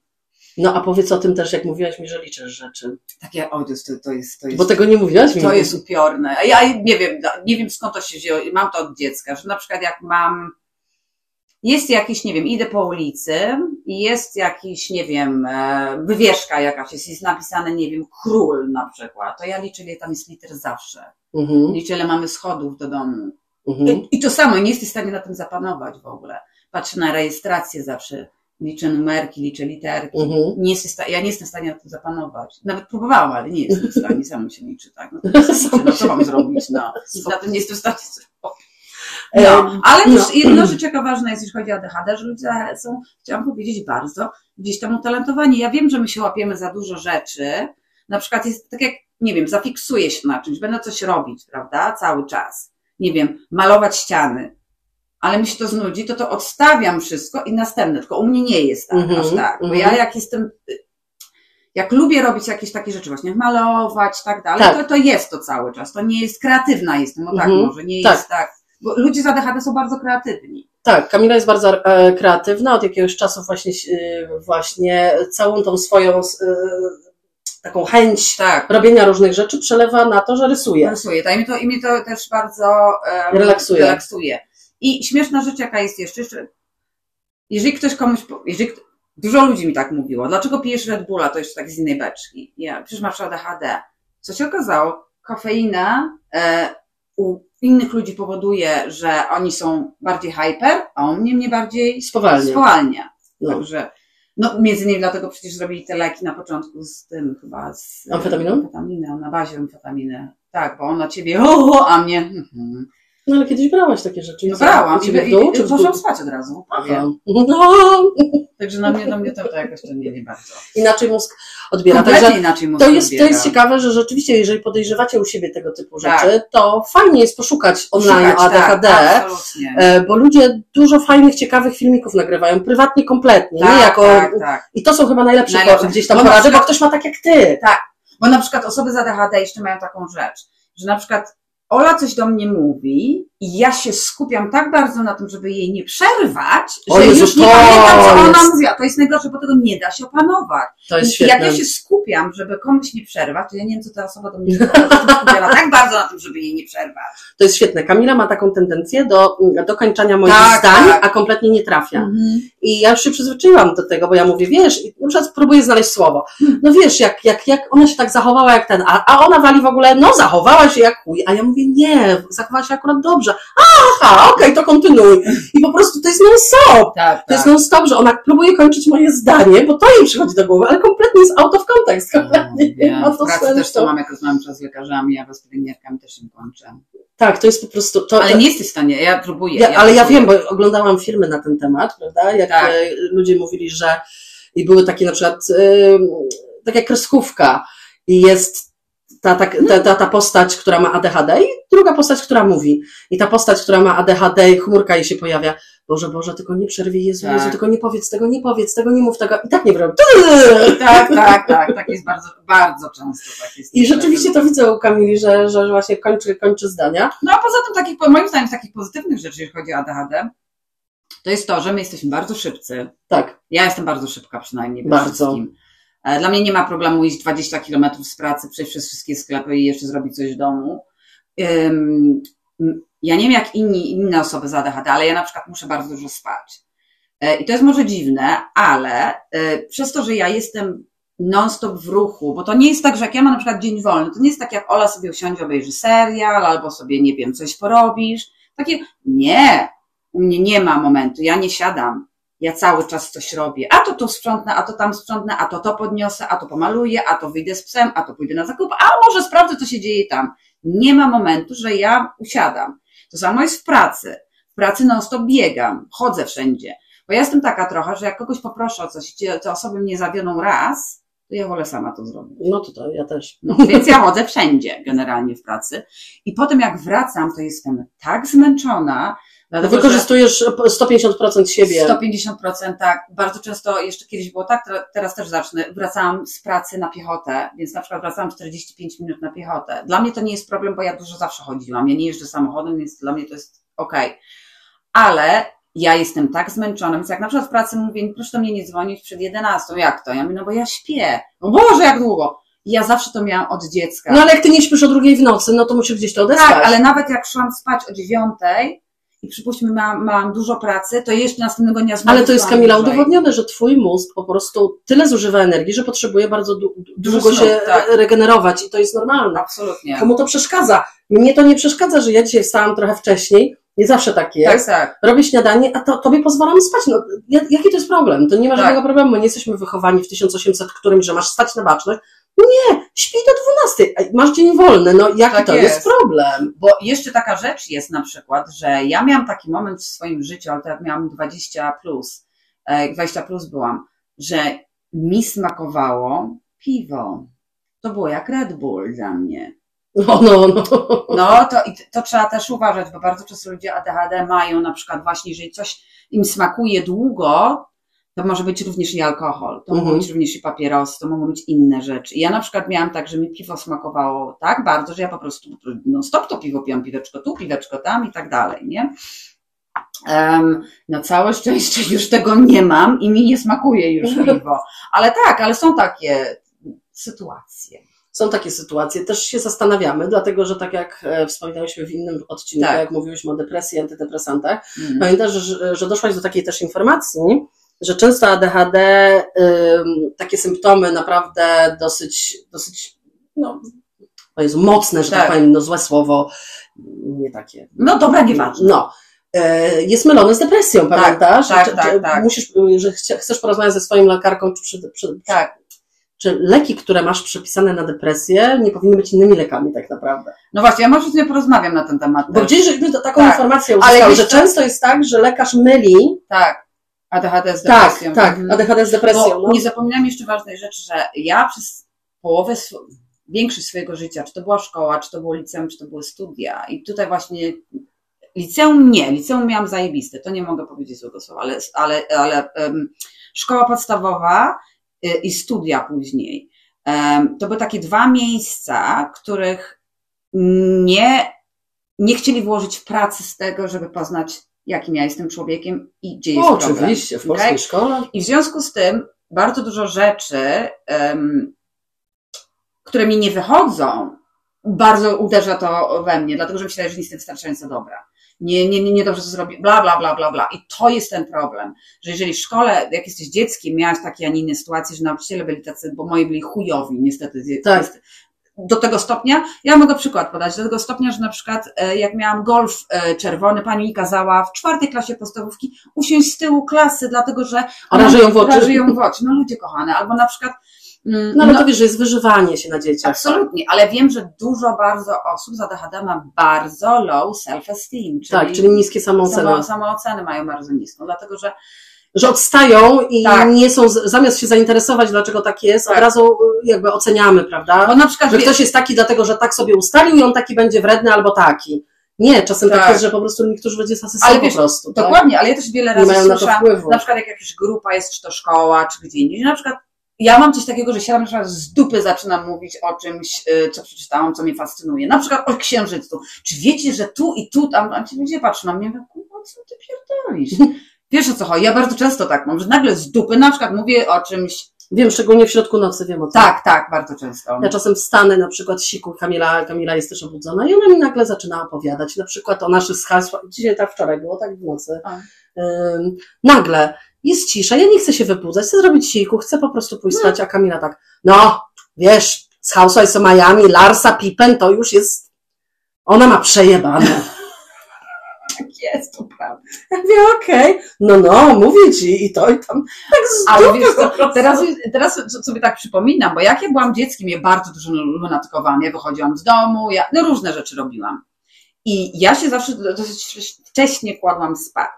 S1: No a powiedz o tym też, jak mówiłaś mi, że liczysz rzeczy.
S2: Takie, o, to jest, to jest, to jest
S1: Bo tego nie mówiłaś mi.
S2: To jest upiorne. Ja nie wiem, nie wiem skąd to się wzięło. Mam to od dziecka, że na przykład jak mam, jest jakiś, nie wiem, idę po ulicy i jest jakiś, nie wiem, e, wywieszka jakaś, jest, jest napisane, nie wiem, król na przykład, to ja liczę, ile tam jest liter zawsze. Mhm. Liczę, ile mamy schodów do domu. Mhm. I, I to samo, nie jesteś w stanie na tym zapanować w ogóle. Patrzę na rejestrację zawsze liczę numerki, liczę literki. Mhm. Nie jestem, ja nie jestem w stanie na tym zapanować. Nawet próbowałam, ale nie jestem w stanie, samo się liczy, tak? No, to no co mam zrobić? No, na tym nie jestem w stanie zrobić. No, ale no. też jedna rzecz, jaka ważna jest, jeśli chodzi o ADHD, że ludzie są, chciałam powiedzieć, bardzo gdzieś tam utalentowani. Ja wiem, że my się łapiemy za dużo rzeczy. Na przykład jest tak jak, nie wiem, zafiksuję się na czymś, będę coś robić, prawda, cały czas. Nie wiem, malować ściany ale mi się to znudzi, to to odstawiam wszystko i następne. Tylko u mnie nie jest tak, mm -hmm, aż tak. Bo mm -hmm. ja jak jestem, jak lubię robić jakieś takie rzeczy, właśnie malować, tak dalej, tak. To, to jest to cały czas. To nie jest kreatywna jestem, no tak mm -hmm, może, nie tak. jest tak. Bo ludzie z ADHD są bardzo kreatywni.
S1: Tak, Kamila jest bardzo e, kreatywna, od jakiegoś czasu właśnie, e, właśnie całą tą swoją e, taką chęć tak. robienia różnych rzeczy przelewa na to, że rysuje.
S2: Rysuje, tak, i mnie to, i mnie to też bardzo relaksuje. relaksuje. I śmieszna rzecz, jaka jest jeszcze, jeszcze jeżeli ktoś komuś, jeżeli dużo ludzi mi tak mówiło, dlaczego pijesz Red Bulla, to jeszcze tak z innej beczki. Ja, przecież masz ADHD. Co się okazało? Kofeina e, u innych ludzi powoduje, że oni są bardziej hyper, a u mnie mnie bardziej spowalnia. spowalnia. No. Także, no między innymi dlatego przecież zrobili te leki na początku z tym chyba z
S1: amfetaminą?
S2: Amfetaminą, na bazie amfetaminy. Tak, bo ona ciebie, o, a mnie, hmm,
S1: no ale kiedyś brałaś takie rzeczy.
S2: No brałam. I, dół, i, czy poszłam spać od razu. Aha. No. Także na mnie, na mnie to, to jakoś to nie, nie bardzo.
S1: Inaczej mózg odbiera.
S2: Także inaczej mózg
S1: to jest, odbiera. to jest ciekawe, że rzeczywiście, jeżeli podejrzewacie u siebie tego typu tak. rzeczy, tak. to fajnie jest poszukać online Szukać, ADHD, tak, e, bo ludzie dużo fajnych, ciekawych filmików nagrywają, prywatnie, kompletnie. Tak, nie jako, tak, tak. I to są chyba najlepsze, najlepsze. gdzieś tam bo porady, przykład, bo ktoś ma tak jak ty.
S2: Tak, bo na przykład osoby z ADHD jeszcze mają taką rzecz, że na przykład Ola coś do mnie mówi i ja się skupiam tak bardzo na tym, żeby jej nie przerwać, że Jezu, już nie pamiętam, co ona mówiła. To jest najgorsze, bo tego nie da się opanować.
S1: To jest świetne.
S2: Jak ja się skupiam, żeby komuś nie przerwać, to ja nie wiem, co ta osoba do mnie skupiała tak bardzo na tym, żeby jej nie przerwać.
S1: To jest świetne. Kamila ma taką tendencję do dokończania moich tak, zdań, tak. a kompletnie nie trafia. Mhm. I ja już się przyzwyczaiłam do tego, bo ja mówię, wiesz, na przykład próbuję znaleźć słowo. No wiesz, jak, jak, jak ona się tak zachowała jak ten, a, a ona wali w ogóle, no zachowała się jak chuj, a ja mówię, nie, zachowała się akurat dobrze. Aha, okej, okay, to kontynuuj. I po prostu to jest non-stop. Tak, to tak. jest non-stop, że ona próbuje kończyć moje zdanie, bo to jej przychodzi do głowy, ale kompletnie jest out of context. Kompletnie
S2: no, ja, w pracy też to mam, jak rozmawiam z lekarzami, ja z pielęgniarkami też im kończę.
S1: Tak, to jest po prostu. To,
S2: ale nie jesteś w stanie, ja próbuję.
S1: Ja, ja ale próbuję. ja wiem, bo oglądałam filmy na ten temat, prawda? Jak tak. E, ludzie mówili, że i były takie na przykład, yy, tak jak kreskówka, i jest ta, ta, ta, ta, ta postać, która ma ADHD i druga postać, która mówi. I ta postać, która ma ADHD chmurka jej się pojawia. Boże, Boże, tylko nie przerwij, Jezu, tak. Jezu, tylko nie powiedz tego, nie powiedz tego, nie mów tego. I tak nie wiem.
S2: Tak, tak, tak. Tak jest bardzo, bardzo często. Tak jest
S1: I rzeczywiście to widzę u Kamili, że, że właśnie kończy, kończy zdania.
S2: No a poza tym takich, moim zdaniem, z takich pozytywnych rzeczy, jeżeli chodzi o ADHD, to jest to, że my jesteśmy bardzo szybcy.
S1: Tak.
S2: Ja jestem bardzo szybka przynajmniej.
S1: Bardzo. Wszystkim.
S2: E, dla mnie nie ma problemu iść 20 kilometrów z pracy, przejść przez wszystkie sklepy i jeszcze zrobić coś w domu. Ja nie wiem jak inni, inne osoby z ADHD, ale ja na przykład muszę bardzo dużo spać. E, I to jest może dziwne, ale e, przez to, że ja jestem non-stop w ruchu, bo to nie jest tak, że jak ja mam na przykład dzień wolny, to nie jest tak jak Ola sobie usiądzie, obejrzy serial, albo sobie, nie wiem, coś porobisz. Takie, nie, u mnie nie ma momentu, ja nie siadam ja cały czas coś robię. A to tu sprzątnę, a to tam sprzątnę, a to to podniosę, a to pomaluję, a to wyjdę z psem, a to pójdę na zakup, a może sprawdzę, co się dzieje tam. Nie ma momentu, że ja usiadam. To samo jest w pracy. W pracy non stop biegam, chodzę wszędzie. Bo ja jestem taka trochę, że jak kogoś poproszę o coś, te osoby mnie zawioną raz, to ja wolę sama to zrobić.
S1: No to, to ja też.
S2: No, więc ja chodzę wszędzie generalnie w pracy. I potem jak wracam, to jestem tak zmęczona, Dlatego, że-
S1: Wykorzystujesz 150% siebie.
S2: 150% tak. Bardzo często, jeszcze kiedyś było tak, teraz- też zacznę. Wracałam z pracy na piechotę, więc na przykład wracałam 45 minut na piechotę. Dla mnie to nie jest problem, bo ja dużo zawsze chodziłam. Ja nie jeżdżę samochodem, więc dla mnie to jest okej. Ale ja jestem tak zmęczona, więc jak na przykład w pracy mówię, proszę do mnie nie dzwonić przed 11, jak to? Ja mówię, no bo ja śpię. No Boże, jak długo? Ja zawsze to miałam od dziecka.
S1: No ale jak ty nie śpisz o drugiej w nocy, no to musisz gdzieś to odespać.
S2: Tak, ale nawet jak szłam spać o dziewiątej i przypuśćmy, miałam, miałam dużo pracy, to jeszcze następnego dnia znowu
S1: Ale to jest Kamila
S2: dłużej.
S1: udowodnione, że twój mózg po prostu tyle zużywa energii, że potrzebuje bardzo du- długo się
S2: tak.
S1: regenerować i to jest normalne.
S2: Absolutnie.
S1: Komu to przeszkadza? Mnie to nie przeszkadza, że ja dzisiaj wstałam trochę wcześniej. Nie zawsze tak
S2: Tak,
S1: jest.
S2: tak.
S1: Robię śniadanie, a to, tobie pozwalam spać. No, ja- jaki to jest problem? To nie ma
S2: Tak.
S1: żadnego problemu. My nie jesteśmy wychowani w 1800 którymś, że masz stać na baczność. Nie, śpij do 12. Ej, Masz dzień wolny. No jaki
S2: Tak
S1: to jest.
S2: jest.
S1: problem?
S2: Bo jeszcze taka rzecz jest na przykład, że ja miałam taki moment w swoim życiu, ale to jak miałam 20 plus, e, 20 plus byłam, że mi smakowało piwo. To było jak Red Bull dla mnie.
S1: No, no, no.
S2: No to, i to trzeba też uważać, bo bardzo często ludzie ADHD mają na przykład właśnie, jeżeli coś im smakuje długo, to może być również i alkohol, to mogą
S1: Mhm.
S2: być również i papierosy, to mogą być inne rzeczy. I ja na przykład miałam tak, że mi piwo smakowało tak bardzo, że ja po prostu no stop to piwo piłam, piweczko tu, piweczko tam i tak dalej, nie? Em, na całe szczęście już tego nie mam i mi nie smakuje już piwo. Ale tak, ale są takie sytuacje.
S1: Są takie sytuacje, też się zastanawiamy, dlatego że tak jak e, wspominałyśmy w innym odcinku,
S2: Tak.
S1: jak mówiłyśmy o depresji i antydepresantach,
S2: Mm.
S1: pamiętasz, że, że doszłaś do takiej też informacji, że często ADHD, takie symptomy naprawdę dosyć, dosyć, no, o Jezu, mocne, że tak,
S2: Tak.
S1: powiem, no złe słowo, nie takie.
S2: No dobra, nieważne.
S1: No. E, Jest mylone z depresją, pamiętasz?
S2: tak,
S1: Czy-
S2: tak,
S1: czy
S2: tak.
S1: Musisz, że chcesz porozmawiać ze swoją lekarką, czy, przy, przy,
S2: Tak.
S1: czy leki, które masz przepisane na depresję, nie powinny być innymi lekami tak naprawdę.
S2: No właśnie, ja może z nią porozmawiam na ten temat.
S1: Bo
S2: też.
S1: gdzieś żeśmy to- taką
S2: Tak.
S1: informację
S2: wiesz
S1: że często jest tak, że lekarz myli
S2: Tak. ADHD z
S1: Tak,
S2: depresją.
S1: tak,
S2: Mhm.
S1: ADHD z depresją.
S2: Bo
S1: No.
S2: nie zapominam jeszcze ważnej rzeczy, że ja przez połowę, większość swojego życia, czy to była szkoła, czy to było liceum, czy to były studia i tutaj właśnie liceum nie, liceum miałam zajebiste, to nie mogę powiedzieć złego słowa, ale, ale, ale em, szkoła podstawowa y, i studia później, em, to były takie dwa miejsca, których nie, nie chcieli włożyć pracy z tego, żeby poznać, jakim ja jestem człowiekiem i gdzie jest
S1: O,
S2: problem.
S1: oczywiście, w polskiej szkole.
S2: I w związku z tym bardzo dużo rzeczy, em, które mi nie wychodzą, bardzo uderza to we mnie, dlatego że myślę, że nie jestem wystarczająco dobra. Nie, nie, nie, nie dobrze to zrobię, bla, bla, bla, bla, bla. I to jest ten problem, że jeżeli w szkole, jak jesteś dzieckiem, miałaś takie, a nie inne sytuacje, że nauczyciele byli tacy, bo moi byli chujowi, niestety.
S1: Tak.
S2: Niestety. Do tego stopnia, ja mogę przykład podać, do tego stopnia, że na przykład e, jak miałam golf e, czerwony, pani mi kazała w czwartej klasie podstawówki usiąść z tyłu klasy, dlatego że
S1: A rażeją w oczy.
S2: Rażują w oczy. No ludzie kochane. Albo na przykład. mm,
S1: No ale to wiesz, że jest wyżywanie się na dzieciach.
S2: Absolutnie, ale wiem, że dużo bardzo osób z ADHD ma bardzo low self-esteem, czyli,
S1: Tak, czyli niskie samooceny.
S2: samo, samooceny mają bardzo niską, dlatego że
S1: Że odstają i
S2: Tak.
S1: nie są, zamiast się zainteresować, dlaczego tak jest, od
S2: Tak.
S1: razu y, jakby oceniamy, prawda?
S2: bo na przykład
S1: Że
S2: wie-
S1: ktoś jest taki dlatego, że tak sobie ustalił i on taki będzie wredny albo taki. Nie, czasem tak,
S2: Tak.
S1: jest, że po prostu niektórzy ludzie są
S2: Ale
S1: po prostu. tak?
S2: dokładnie, ale ja też wiele
S1: Nie
S2: razy
S1: na to
S2: słyszałam,
S1: wpływu.
S2: na przykład jak jakaś grupa jest, czy to szkoła, czy gdzie indziej, na przykład ja mam coś takiego, że siadam na przykład z dupy zaczynam mówić o czymś, y, co przeczytałam, co mnie fascynuje. Na przykład o księżycu. Czy wiecie, że tu i tu, tam, a ci ludzie patrzą na mnie, kurwa, co ty pierdolisz? Wiesz o co chodzi? Ja bardzo często tak mam, że nagle z dupy na przykład mówię o czymś,
S1: Wiem, szczególnie w środku nocy wiem o tym.
S2: tak, tak, bardzo często.
S1: Ja czasem wstanę, na przykład siku, Kamila, Kamila jest też obudzona i ona mi nagle zaczyna opowiadać, na przykład o naszych hasłach, dzisiaj tak wczoraj było, tak w nocy. Ym, nagle jest cisza, ja nie chcę się wybudzać, chcę zrobić siku, chcę po prostu pójść spać, a Kamila tak, no, wiesz, z Housewives of Miami, Larsa Pippen, to już jest, ona ma przejebane.
S2: Jest, to prawda.
S1: Ja mówię, okej, no, no, mówię ci i to i tam, tak z
S2: Ale wiesz co, teraz, teraz sobie tak przypominam, bo jak ja byłam dzieckiem, ja bardzo dużo lunatykowałam. Ja wychodziłam z domu, ja no różne rzeczy robiłam. I ja się zawsze dosyć wcześnie kładłam spać.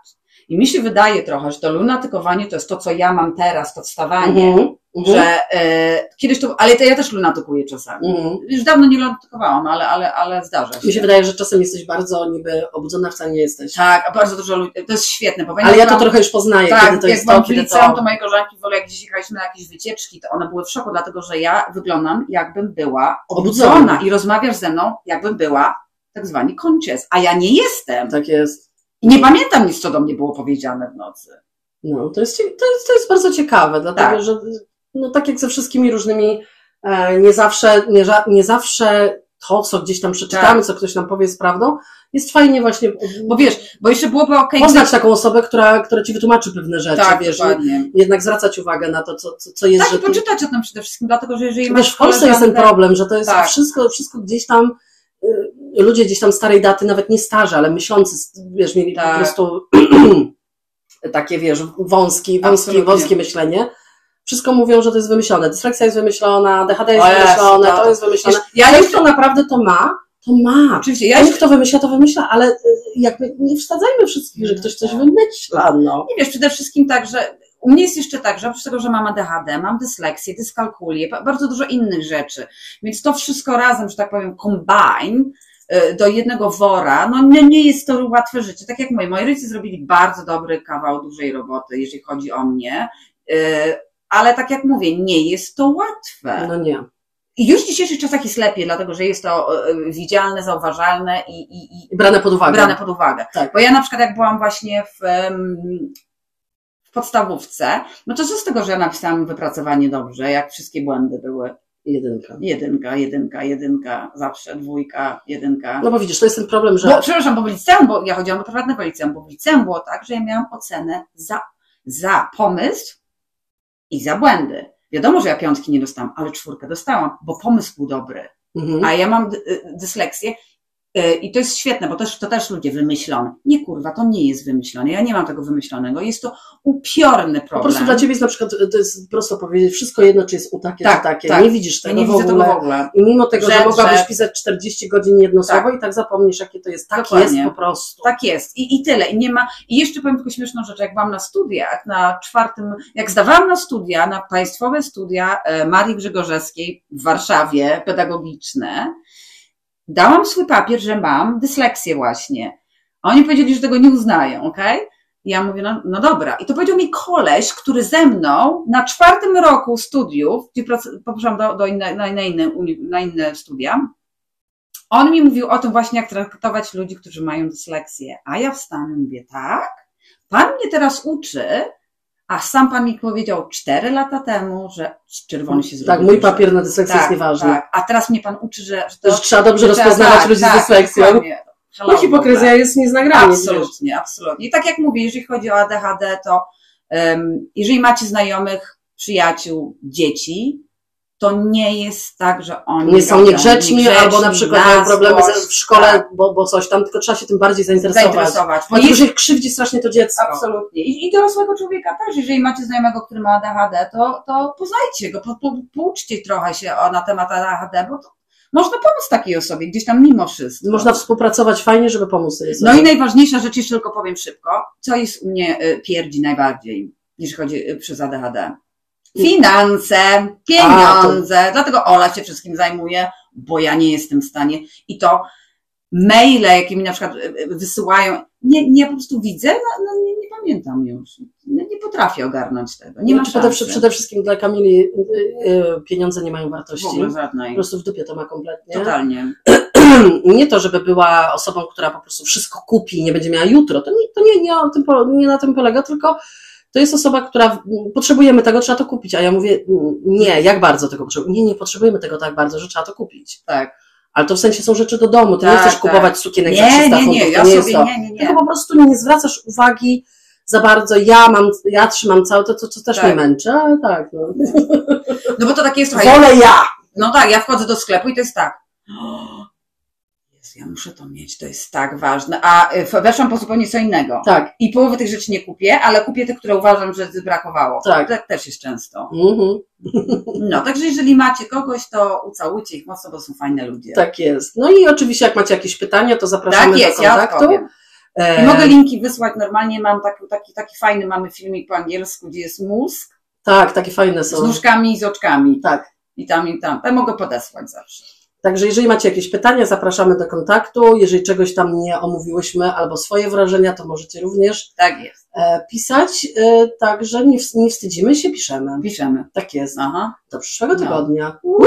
S2: I mi się wydaje trochę, że to lunatykowanie to jest to, co ja mam teraz, to wstawanie.
S1: Mhm. Mhm.
S2: że e, kiedyś to, ale to ja też lunatykuję czasami.
S1: Mhm.
S2: Już dawno nie lunatykowałam, ale, ale, ale zdarza się.
S1: Mi się wydaje, że czasem jesteś bardzo niby obudzona, wcale nie jesteś.
S2: Tak, a bardzo dużo ludzi, to jest świetne, bo
S1: Ale ja to trochę już poznaję,
S2: tak,
S1: kiedy to
S2: jak
S1: jest to,
S2: w
S1: kiedy
S2: liceum,
S1: to...
S2: to moje koleżanki wolę, jak gdzieś jechaliśmy na jakieś wycieczki, to one były w szoku, dlatego że ja wyglądam jakbym była
S1: Obudzona.
S2: obudzona i rozmawiasz ze mną, jakbym była tak zwani conscious, a ja nie jestem.
S1: Tak jest.
S2: I nie pamiętam nic, co do mnie było powiedziane w nocy.
S1: No, to jest, to jest, to jest bardzo ciekawe, dlatego
S2: Tak.
S1: że no, tak jak ze wszystkimi różnymi, e, nie, zawsze, nie, nie zawsze to, co gdzieś tam przeczytamy,
S2: Tak.
S1: co ktoś nam powie jest prawdą, jest fajnie właśnie
S2: Bo wiesz, bo jeszcze byłoby okej,
S1: poznać taką osobę, która, która ci wytłumaczy pewne rzeczy,
S2: tak,
S1: wiesz,
S2: dokładnie.
S1: jednak zwracać uwagę na to, co, co, jest,
S2: Tak,
S1: że
S2: i poczytać o tym przede wszystkim, dlatego że jeżeli
S1: wiesz, w Polsce jest ten problem, że to jest
S2: Tak.
S1: wszystko, wszystko gdzieś tam, y, ludzie gdzieś tam starej daty, nawet nie starzy, ale myślący, wiesz, mieli po
S2: Tak.
S1: prostu takie, wiesz, wąski, wąski,
S2: Absolutnie.
S1: wąskie myślenie. Wszystko mówią, że to jest wymyślone. Dysleksja jest wymyślona, DHD jest
S2: Jezu,
S1: wymyślone,
S2: no.
S1: to jest wymyślone.
S2: Ja
S1: Ktoś,
S2: jeszcze,
S1: kto naprawdę to ma, to ma.
S2: oczywiście, ja jeszcze,
S1: kto wymyśla, to wymyśla, ale y, jakby nie wsadzajmy wszystkich, że ktoś coś wymyśla, no.
S2: nie wiesz, przede wszystkim tak, że u mnie jest jeszcze tak, że oprócz tego, że mam ADHD, mam dysleksję, dyskalkulię, ba- bardzo dużo innych rzeczy. Więc to wszystko razem, że tak powiem, combine y, do jednego wora, no nie, nie jest to łatwe życie. Tak jak mówię, moi rodzice zrobili bardzo dobry kawał dużej roboty, jeżeli chodzi o mnie, y, ale tak jak mówię, nie jest to łatwe.
S1: No nie.
S2: I już w dzisiejszych czasach jest lepiej, dlatego że jest to y, widzialne, zauważalne i, i, i
S1: brane pod uwagę.
S2: brane pod uwagę.
S1: Tak.
S2: Bo ja na przykład jak byłam właśnie w, w podstawówce, no to co z tego, że ja napisałam wypracowanie dobrze, jak wszystkie błędy były.
S1: Jedynka.
S2: Jedynka, jedynka, jedynka, zawsze dwójka, jedynka.
S1: No bo widzisz, to jest ten problem, że
S2: Bo, przepraszam, bo w liceum, bo ja chodziłam do prywatnego liceum, bo w liceum było tak, że ja miałam ocenę za, za pomysł i za błędy. Wiadomo, że ja piątki nie dostałam, ale czwórkę dostałam, bo pomysł był dobry.
S1: mhm.
S2: A ja mam y, dysleksję i to jest świetne, bo też, to też ludzie wymyślone. Nie kurwa, to nie jest wymyślone. Ja nie mam tego wymyślonego. Jest to upiorny
S1: po
S2: problem.
S1: prostu dla ciebie jest na przykład, to jest prosto powiedzieć, wszystko jedno, czy jest u takie,
S2: Tak,
S1: czy takie.
S2: tak.
S1: Nie widzisz
S2: Ja
S1: tego
S2: nie
S1: w
S2: widzę
S1: ogóle.
S2: tego w ogóle.
S1: I mimo tego, że,
S2: Że-
S1: mogłabyś
S2: że-
S1: pisać 40 godzin jedno
S2: Tak.
S1: słowo i tak zapomnisz, jakie to jest. Tak
S2: Dokładnie.
S1: jest po prostu.
S2: Tak jest. I, I tyle. I nie ma. I jeszcze powiem tylko śmieszną rzecz. Jak byłam na studiach, na czwartym, jak zdawałam na studia, na państwowe studia e, Marii Grzegorzewskiej w Warszawie, pedagogiczne, dałam swój papier, że mam dysleksję właśnie. A oni powiedzieli, że tego nie uznają, okej? I ja mówię, no, no dobra. I to powiedział mi koleś, który ze mną na czwartym roku studiów, gdzie poszłam do, do inne, na, na, inne, na inne studia, on mi mówił o tym właśnie, jak traktować ludzi, którzy mają dysleksję. A ja wstanę i mówię, tak, pan mnie teraz uczy, a sam pan mi powiedział cztery lata temu, że czerwony się zrobił.
S1: Tak, mój papier na dysleksję
S2: tak,
S1: jest nieważny.
S2: Tak, a teraz mnie pan uczy, że, że to
S1: Że trzeba dobrze
S2: że
S1: rozpoznawać
S2: tak,
S1: ludzi
S2: tak,
S1: z.
S2: Hello,
S1: No hipokryzja jest nieznagranie. wiesz.
S2: Absolutnie, absolutnie. I tak jak mówię, jeżeli chodzi o ADHD, to um, jeżeli macie znajomych, przyjaciół, dzieci, to nie jest tak, że oni
S1: Nie są
S2: robią
S1: niegrzeczni, albo na przykład mają problemy w szkole,
S2: tak,
S1: bo, bo coś tam, tylko trzeba się tym bardziej zainteresować.
S2: zainteresować. Bo jest,
S1: że krzywdzi strasznie to dziecko.
S2: absolutnie. I, I dorosłego człowieka też. Jeżeli macie znajomego, który ma ADHD, to, to poznajcie go, po, po, pouczcie trochę się o, na temat ADHD, bo to można pomóc takiej osobie, gdzieś tam mimo wszystko.
S1: Można współpracować fajnie, żeby pomóc tej
S2: No
S1: osobie.
S2: i najważniejsza rzecz, jeszcze tylko powiem szybko, co jest u mnie y, pierdzi najbardziej, jeśli chodzi y, przez ADHD. Finanse, pieniądze, dlatego Ola się wszystkim zajmuje, bo ja nie jestem w stanie. I to maile, jakie mi na przykład y, y, wysyłają, nie, nie po prostu widzę, no, no nie, nie pamiętam już. Nie, nie potrafię ogarnąć tego. Nie ma
S1: Znaczy, przede, przede wszystkim dla Kamili y, pieniądze nie mają
S2: W
S1: wartości.
S2: ogóle
S1: Po
S2: żadnej.
S1: prostu w dupie to ma kompletnie.
S2: Totalnie.
S1: Nie to, żeby była osobą, która po prostu wszystko kupi i nie będzie miała jutro. To nie, to nie, nie, po- nie na tym polega, tylko to jest osoba, która potrzebujemy tego, trzeba to kupić. A ja mówię, nie, jak bardzo tego potrzebujemy? Nie, nie potrzebujemy tego tak bardzo, że trzeba to kupić.
S2: Tak.
S1: Ale to w sensie są rzeczy do domu. Ty nie
S2: Tak,
S1: chcesz
S2: tak.
S1: kupować sukienek za
S2: Nie,
S1: 300
S2: nie,
S1: funtów.
S2: nie,
S1: to
S2: ja
S1: nie
S2: sobie,
S1: to.
S2: nie, nie, nie.
S1: Tylko po prostu nie zwracasz uwagi za bardzo. Ja mam, ja trzymam całe to, co, też
S2: Tak.
S1: mnie męczy, ale tak, no.
S2: No bo to takie jest, słuchaj,
S1: Wolę ja!
S2: No tak, ja wchodzę do sklepu i to jest tak. Jezu, ja muszę to mieć, to jest tak ważne. A y, weszłam po zupełnie co innego.
S1: Tak.
S2: I połowy tych rzeczy nie kupię, ale kupię te, które uważam, że brakowało.
S1: Tak.
S2: To też jest często.
S1: Mhm.
S2: No, także jeżeli macie kogoś, to ucałujcie ich mocno, bo są fajne ludzie.
S1: Tak jest. No i oczywiście, jak macie jakieś pytania, to zapraszamy
S2: Tak jest,
S1: do
S2: ja
S1: kontaktu.
S2: odpowiem.
S1: E,
S2: mogę linki wysłać normalnie, mam taki, taki, taki fajny, mamy filmik po angielsku, gdzie jest mózg
S1: Tak, takie fajne
S2: Z
S1: są.
S2: nóżkami i z oczkami.
S1: Tak.
S2: I tam, i tam. Ja mogę podesłać zawsze.
S1: Także jeżeli macie jakieś pytania, zapraszamy do kontaktu. Jeżeli czegoś tam nie omówiłyśmy albo swoje wrażenia, to możecie również
S2: Tak jest.
S1: e, pisać. E, także nie, nie wstydzimy się, piszemy.
S2: Piszemy.
S1: Tak jest.
S2: Aha.
S1: Do przyszłego
S2: No.
S1: tygodnia.
S2: Uhu.